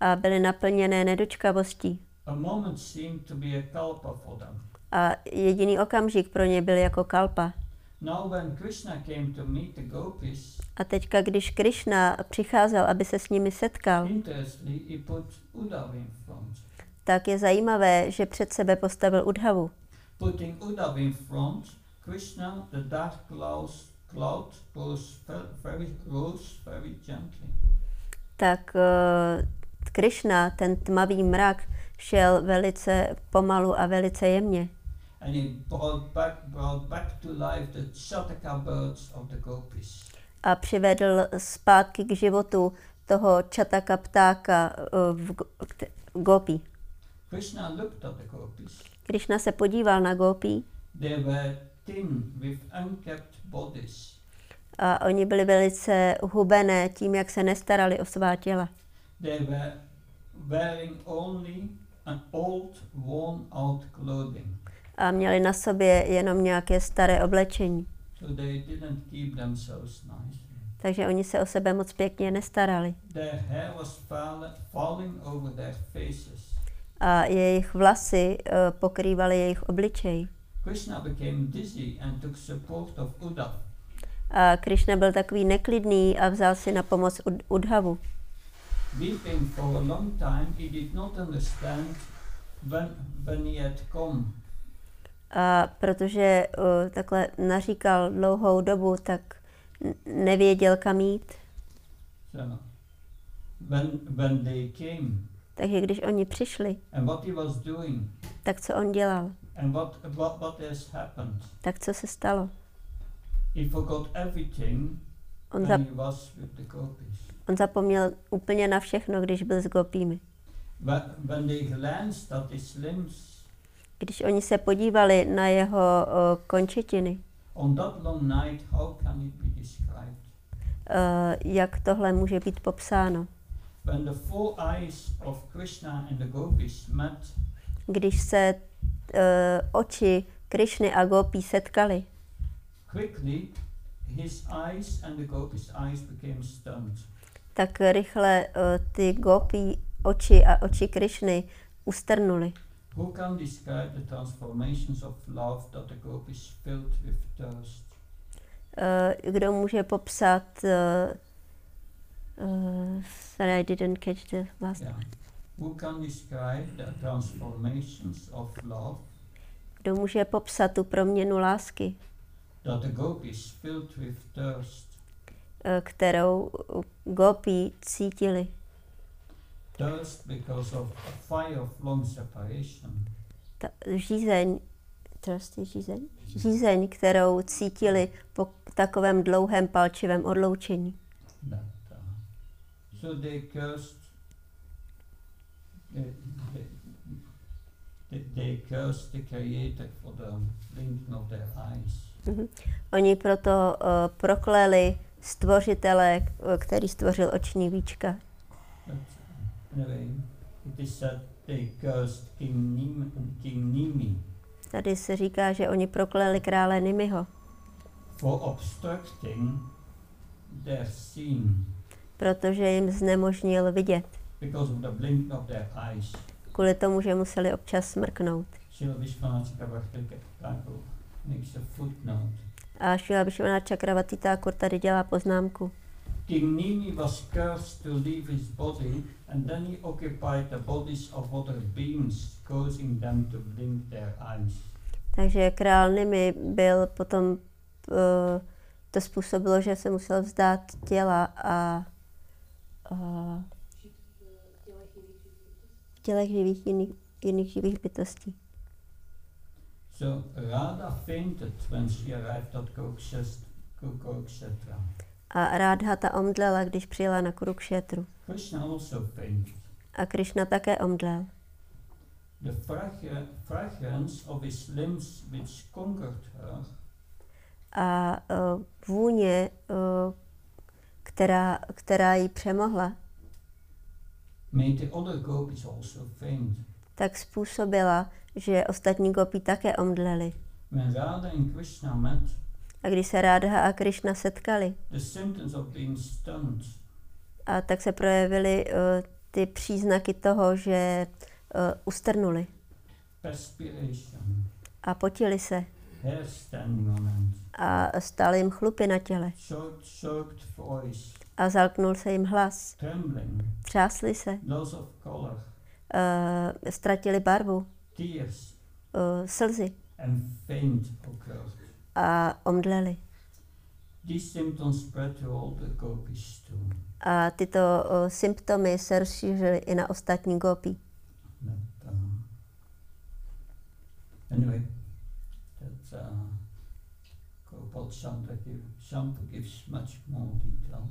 A: A byli naplněné nedočkavostí.
B: a
A: jediný okamžik pro ně byl jako kalpa.
B: Now when Krishna came to meet the gopis,
A: A teďka, když Krishna přicházel, aby se s nimi setkal, tak je zajímavé, že před sebe postavil Udhavu.
B: Putting Uddhav in front, Krishna, the dark cloud, cloud rose ve- very, rose very gently.
A: Tak uh, Krishna, ten tmavý mrak, šel velice pomalu a velice jemně.
B: And he brought back, brought back to life the Chataka birds of the gopis.
A: A přivedl zpátky k životu toho čataka ptáka uh, v, Gopi.
B: Krishna
A: se podíval na Gopi a oni byli velice hubené tím, jak se nestarali o svá těla.
B: They were wearing only an old, worn out clothing.
A: A měli na sobě jenom nějaké staré oblečení.
B: So they didn't keep themselves nice.
A: Takže oni se o sebe moc pěkně nestarali.
B: Their hair was fall- falling over their faces.
A: A jejich vlasy uh, pokrývaly jejich obličej.
B: Krishna became dizzy and took support of Uddhav.
A: A Krishna byl takový neklidný a vzal si na pomoc Ud- Udhavu.
B: Weeping for a long time, he did not understand when, when he had come.
A: A protože uh, takhle naříkal dlouhou dobu, tak nevěděl, kam jít.
B: So, when, when they came
A: Takže když oni přišli,
B: and what he was doing
A: tak co on dělal?
B: and what, what, what has happened.
A: Tak co se stalo?
B: He forgot everything
A: On,
B: when
A: za,
B: he was with the gopis.
A: on zapomněl úplně na všechno, když byl s gopími.
B: When, when they glanced at his limbs,
A: Když oni se podívali na jeho uh, končetiny,
B: on that long night, how can it be described?
A: uh, jak tohle může být popsáno?
B: When the four eyes of Krishna and the gopis met,
A: Když se uh, oči Krišny a Gopí setkali,
B: quickly his eyes and the gopis' eyes became stunned.
A: tak rychle uh, ty Gopí oči a oči Krišny ustrnuli.
B: Who can describe the transformations of love that the gopis filled with thirst?
A: Uh, kdo může popsat uh, uh, sorry, I didn't catch the last
B: Yeah. Who can describe the transformations of love
A: Kdo může popsat tu proměnu lásky,
B: that the gopis filled with thirst?
A: eh, kterou Gopi cítili?
B: Thirst because of a fire of long separation.
A: Ta, žízeň, trust je žízeň? Žízeň, kterou cítili po takovém dlouhém palčivém odloučení.
B: That, uh, so they cursed. They, they, they, cursed the Creator for the blinking of their eyes.
A: Mhm. Oni proto uh, prokleli stvořitele, eh, který stvořil oční víčka.
B: But Nimi
A: Tady se říká, že oni prokleli krále Nimiho,
B: for obstructing their seeing
A: protože jim znemožnil vidět.
B: because of the blinking of their eyes.
A: Kvůli tomu, že museli občas smrknout. A Šila Vishwanath Chakravarti Thakur tady dělá poznámku.
B: King Nimi was cursed to leave his body, and then he occupied the bodies of other beings, causing them to blink their eyes.
A: Takže král Nimi byl potom, uh, to způsobilo, že se musel vzdát těla a uh, tělech živých jiných, jiných živých bytostí.
B: So Radha fainted when she arrived at Kurukshet- Kurukshetra.
A: A Rádhata omdlela, když přijela na Kurukšetru.
B: Krishna also fainted.
A: A Krišna také omdlel.
B: The fragra- fragrance of his limbs, which conquered her,
A: A uh, vůně, uh, která, která ji přemohla,
B: made the other gopis also faint.
A: tak způsobila, že ostatní gopí také omdleli.
B: When Radha and Krishna met,
A: A když se Rádha a Krišna setkali, a tak se projevily uh, ty příznaky toho, že uh, ustrnuli. A potili se. A stále jim chlupy na těle. A zalknul se jim hlas. Třásli se, uh, ztratili barvu, uh, slzy. A omdleli.
B: These symptoms spread to all the gopis too.
A: A tyto symptomy se rozšířily i na ostatní.
B: But, uh, anyway, that uh, Gopal Chandra give, Shampoo gives much more details.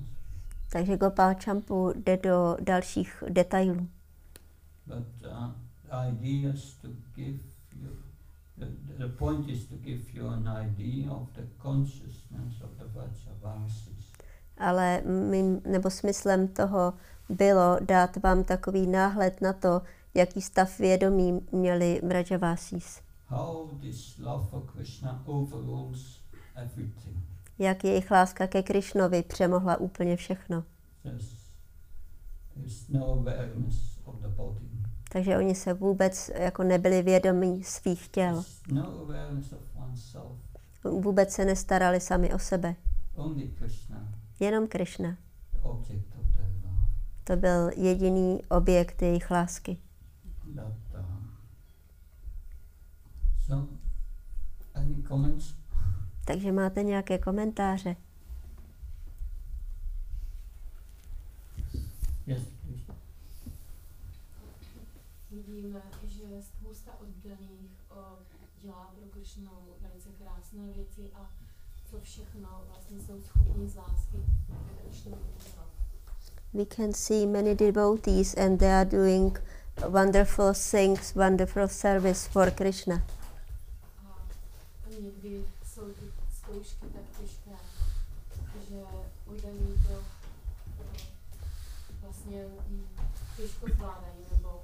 A: Takže Gopal Champu jde do dalších detailů.
B: But uh, the idea is to give the, the point is to give you an idea of the consciousness of the Vrajavasis.
A: Ale mým, nebo smyslem toho bylo dát vám takový náhled na to, jaký stav vědomí měli Mrajavasis.
B: How this love for Krishna overrules everything.
A: Jak jejich láska ke Krišnovi přemohla úplně všechno.
B: There's, there's no awareness of the body.
A: Takže oni se vůbec jako nebyli vědomí svých těl.
B: No.
A: Vůbec se nestarali sami o sebe.
B: Krishna,
A: Jenom
B: love.
A: To byl jediný objekt jejich lásky.
B: Comments?
A: Takže máte nějaké komentáře?
B: Yes,
C: Vidíme, že spousta oddaných o, dělá pro Kršnu velice krásné věci a co všechno vlastně jsou schopni z lásky.
A: We can see many devotees and they are doing wonderful things, wonderful service for Krishna.
C: Eh, vlastně těžko zvládají, nebo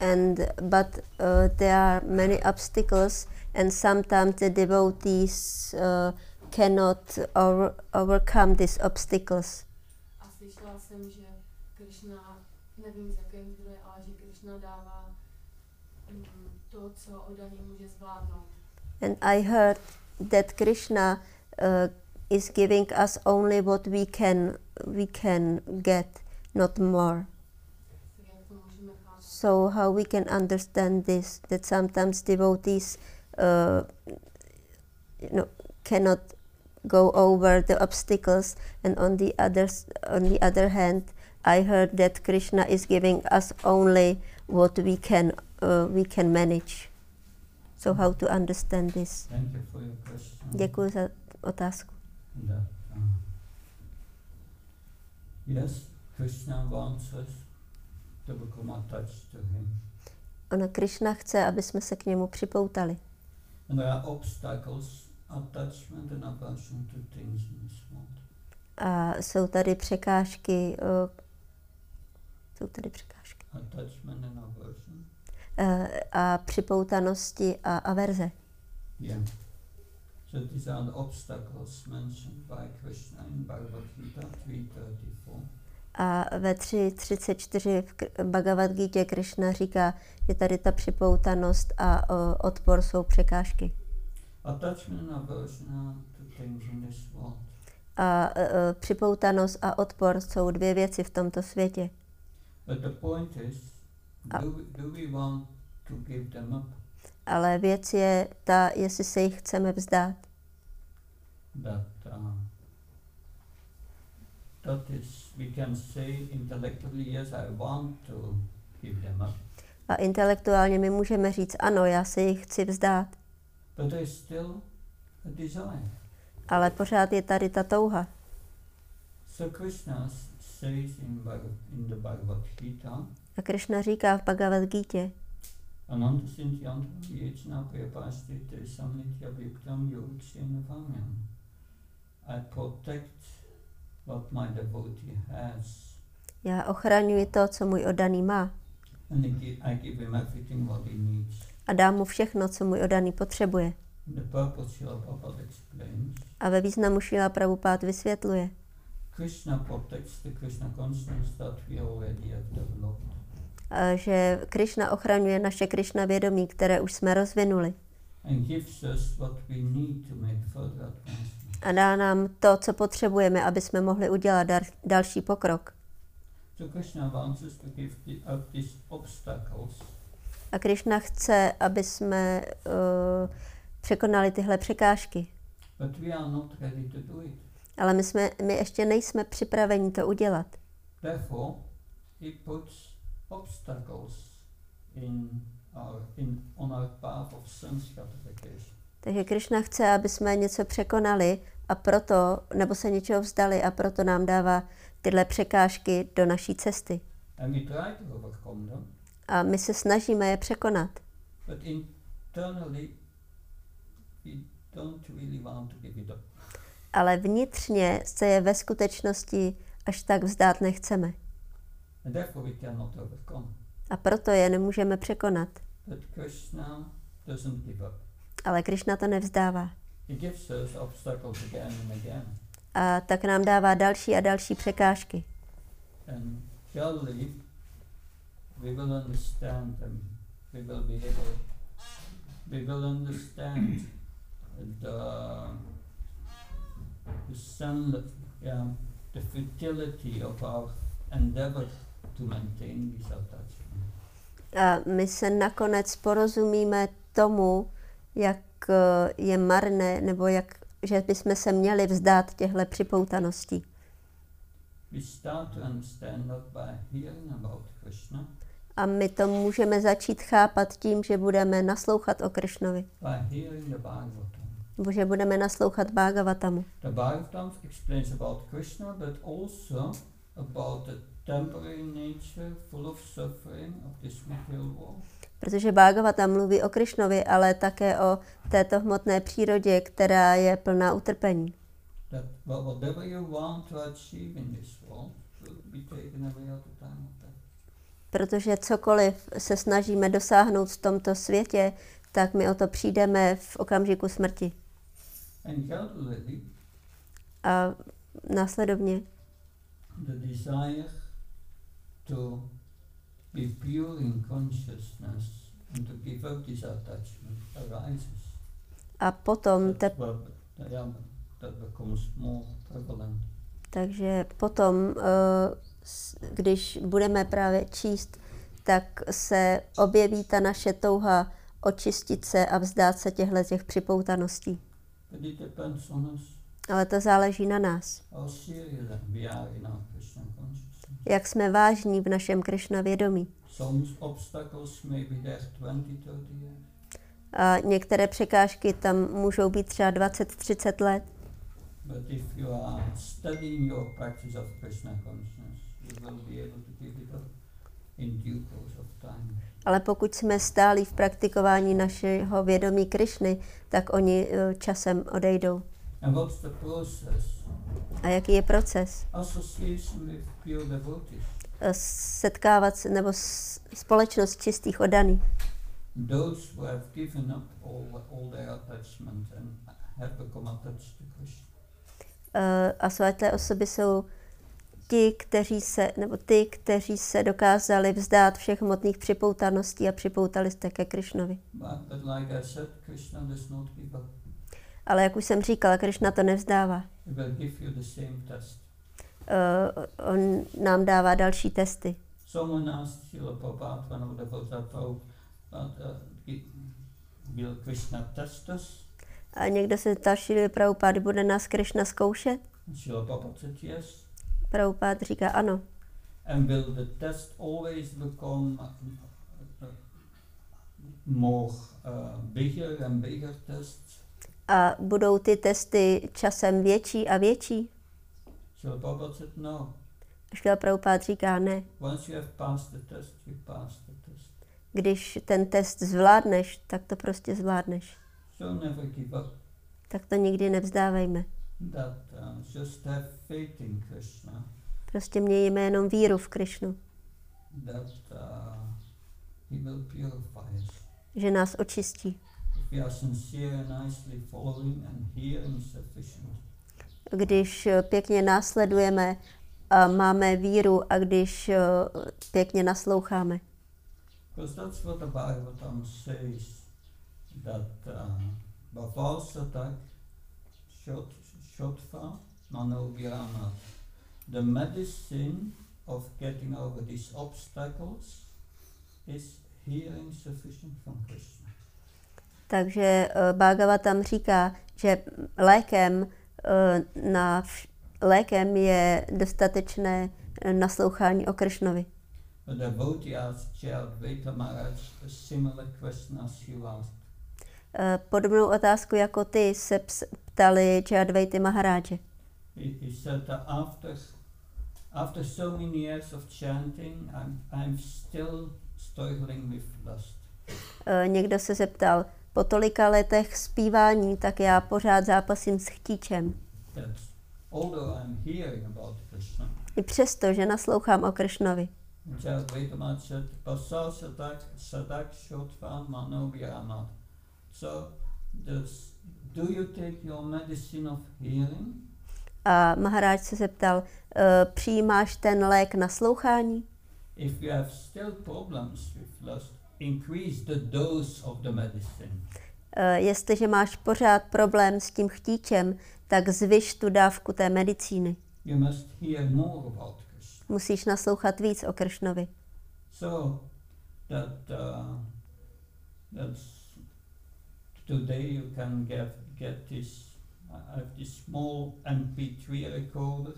A: And but uh, there are many obstacles and sometimes the devotees uh, cannot over, overcome these obstacles. And I heard that Krishna uh, is giving us only what we can we can get, not more. So how we can understand this? That sometimes devotees, uh, you know, cannot go over the obstacles, and on the others, on the other hand, I heard that Krishna is giving us only what we can uh, we can manage. So how to understand this?
B: Thank you for your question.
A: Děkuji za otázku.
B: That, uh, yes, Krishna wants us
A: Ona Krishna chce, aby jsme se k němu připoutali. A jsou tady překážky, jsou tady překážky. Uh, a připoutanosti a averze.
B: Yeah. So these are the obstacles mentioned by Krishna in Bhagavad Gita 334.
A: A ve 3.34 v Bhagavad Gita Krishna říká, že tady ta připoutanost a odpor jsou překážky. A uh, připoutanost a odpor jsou dvě věci v tomto světě. Ale věc je ta, jestli se jich chceme vzdát.
B: That uh, that is, we can say intellectually, yes, I want to give them up.
A: A intelektuálně my můžeme říct, ano, já se jich chci vzdát.
B: But there is still a desire.
A: Ale pořád je tady ta touha.
B: So Krishna says in, in the Bhagavad Gita,
A: A Krishna říká v Bhagavad Gita,
B: Ananta Yechna Samnitya Vamyam. I protect what my devotee has
A: já ochraňuji to, co můj oddaný má.
B: and I give, him everything what he needs.
A: A dám mu všechno, co můj oddaný potřebuje.
B: The purpose Srila Prabhupada explains,
A: A ve významu Šíla Prabhupád vysvětluje,
B: Krishna protects the Krishna consciousness that we already have developed.
A: a že Krishna ochraňuje naše Krishna vědomí, které už jsme rozvinuli.
B: and gives us what we need to make further advancement.
A: A dá nám to, co potřebujeme, aby jsme mohli udělat dar, další pokrok.
B: Krishna
A: A Krišna chce, aby jsme uh, překonali tyhle překážky. Ale my, jsme, my ještě nejsme připraveni to udělat.
B: Therefore, he puts obstacles in our, in, on our path of.
A: Takže Krišna chce, aby jsme něco překonali a proto, nebo se něčeho vzdali a proto nám dává tyhle překážky do naší cesty. A my se snažíme je překonat. Ale vnitřně se je ve skutečnosti až tak vzdát nechceme. A proto je nemůžeme překonat.
B: Krishna.
A: Ale Krišna to nevzdává.
B: He gives us obstacles again and again.
A: A tak nám dává další a další překážky.
B: And gradually, we will understand them. We will be able, we will understand the, the sun, yeah, the futility of our endeavor to maintain these attachments.
A: A my se nakonec porozumíme tomu, jak eh, je marné, nebo jak, že bychom se měli vzdát těchto připoutaností. A my to můžeme začít chápat tím, že budeme naslouchat o. Nebo že budeme naslouchat Bhagavatamu.
B: The Bhagavatam explains about Krishna, but also about the temporary nature, full of suffering of this material world.
A: Protože Bhagavatam mluví o Krišnovi, ale také o této hmotné přírodě, která je plná utrpení. Protože cokoliv se snažíme dosáhnout v tomto světě, tak my o to přijdeme v okamžiku smrti. A následovně
B: the desire to be pure in consciousness and to give up this attachment arises.
A: a potom, te, takže potom, eh, když budeme právě číst, tak se objeví ta naše touha očistit se a vzdát se těchto těch připoutaností. Ale to záleží na nás.
B: Krishna.
A: Jak jsme vážní v našem Krišna vědomí.
B: Some obstacles may be there 20, 30 years.
A: A některé překážky tam můžou být třeba 20-30 let,
B: Krishna
A: ale pokud jsme stáli v praktikování našeho vědomí Krišny, tak oni eh, časem odejdou.
B: And what's the process?
A: A jaký je proces? Eh, Setkávat se, nebo společnost čistých odaných.
B: Those who have given up all, all their attachments and have become attached to Krishna.
A: Eh, A svaté osoby jsou ti, kteří se, nebo ty, kteří se dokázali vzdát všech hmotných připoutaností a připoutali se ke Krišnovi.
B: Like said.
A: Ale jak už jsem říkala, Krišna to nevzdává.
B: Will give you the same test.
A: Eh, On nám dává další testy.
B: Someone asked Srila Prabhupada, one of the Vajrayahu, but uh, will Krishna test us?
A: A někdo se ptal Šili Prabhupády, bude nás Krišna zkoušet?
B: Prabhupada said yes.
A: Prabhupád říká ano.
B: And will the test always become uh, uh, more uh, bigger and bigger tests?
A: A budou ty testy časem větší a větší?
B: Srila Prabhupada said no.
A: Šila Prabhupád říká ne.
B: Once you have passed the test, you passed the test.
A: Když ten test zvládneš, tak to prostě zvládneš.
B: So never give up.
A: Tak to nikdy nevzdávejme.
B: That uh, just have faith in Krishna.
A: Prostě mějme jenom víru v Krišnu,
B: That uh, He will purify us.
A: že nás očistí. Když eh, pěkně následujeme a máme víru a když eh, pěkně nasloucháme.
B: Manovirama, the medicine of getting over these obstacles is hearing sufficient from Krishna.
A: Takže uh, Bhagavatam říká, že lékem, uh, na, lékem je dostatečné eh, naslouchání o Kršnovi. Podobnou otázku jako ty se ptali Jayadvaity Maharáže.
B: He, he said that after, after so many years of chanting, I'm, I'm still struggling with lust.
A: Někdo se zeptal, po tolika letech zpívání, tak já pořád zápasím s chtíčem. I přesto, že naslouchám o Kršnovi. A Maharáž se zeptal, uh, přijímáš ten lék naslouchání?
B: If you have still problems with lust, increase the dose of the medicine.
A: Uh, jestliže máš pořád problém s tím chtíčem, tak zvyš tu dávku té medicíny.
B: You must hear more about Krishna.
A: Musíš naslouchat víc o Kršnovi.
B: So that uh, that's today you can get get this. I have this small MP3 recorder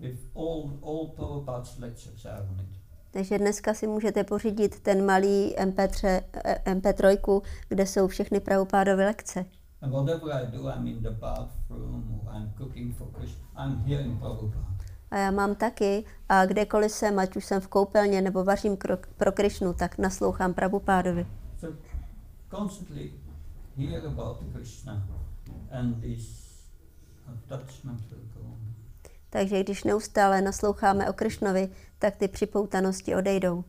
B: with all all Prabhupada's lectures are on it.
A: Takže dneska si můžete pořídit ten malý MP3, eh, MP3 kde jsou všechny pravopádové lekce.
B: And whatever I do, I'm in the bathroom I'm cooking for Krishna. I'm hearing Prabhupada.
A: A já mám taky a kdekoliv jsem, ať už jsem v koupelně nebo vařím krok, pro Krišnu, tak naslouchám Prabhupádovi.
B: So constantly hear about Krishna and this attachment will go on.
A: Takže když neustále nasloucháme o Krišnovi, tak ty připoutanosti odejdou.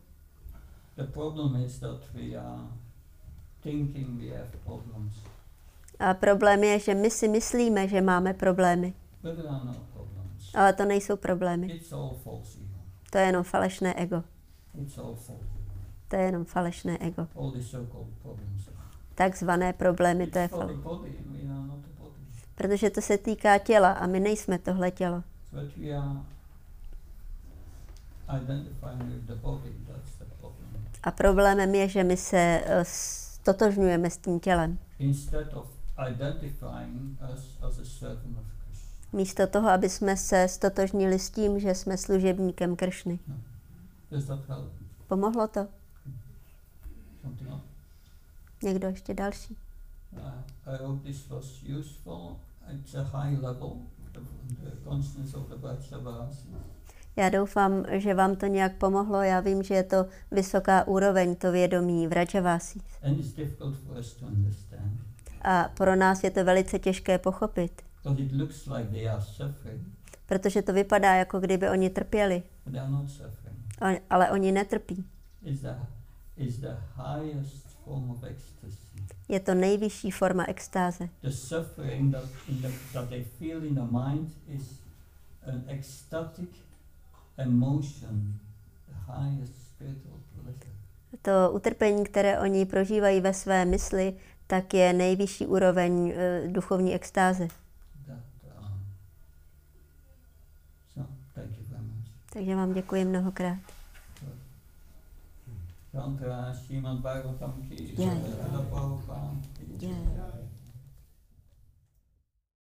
A: A problém je, že my si myslíme, že máme problémy,
B: no
A: ale to nejsou problémy. To je jenom falešné ego. To je jenom falešné ego. Takzvané problémy, to je
B: It's for
A: fal.
B: the body, we are not the body.
A: Protože to se týká těla a my nejsme tohle tělo.
B: But we are identifying with the body, that's the problem.
A: A problémem je, že my se eh, stotožňujeme s tím tělem.
B: Instead of identifying us as a servant of Krishna.
A: Místo toho, aby jsme se stotožnili s tím, že jsme služebníkem Kršny.
B: Help?
A: Pomohlo to? Někdo ještě další? Já doufám, že vám to nějak pomohlo. Já vím, že je to vysoká úroveň, to vědomí v Rajavasi. A pro nás je to velice těžké pochopit, protože to vypadá, jako kdyby oni trpěli, ale oni netrpí.
B: Is the, is the highest form of ecstasy.
A: Je to nejvyšší forma extáze.
B: The suffering that, the, that they feel in the mind is an ecstatic emotion, the highest spiritual pleasure.
A: To utrpení, které oni prožívají ve své mysli, tak je nejvyšší úroveň e, duchovní extáze.
B: That, um, so, thank you very much.
A: Takže vám děkuji mnohokrát.
B: Tantra, Srimad Bhagavatam, Kirtan, Prabhupada.
A: Ja.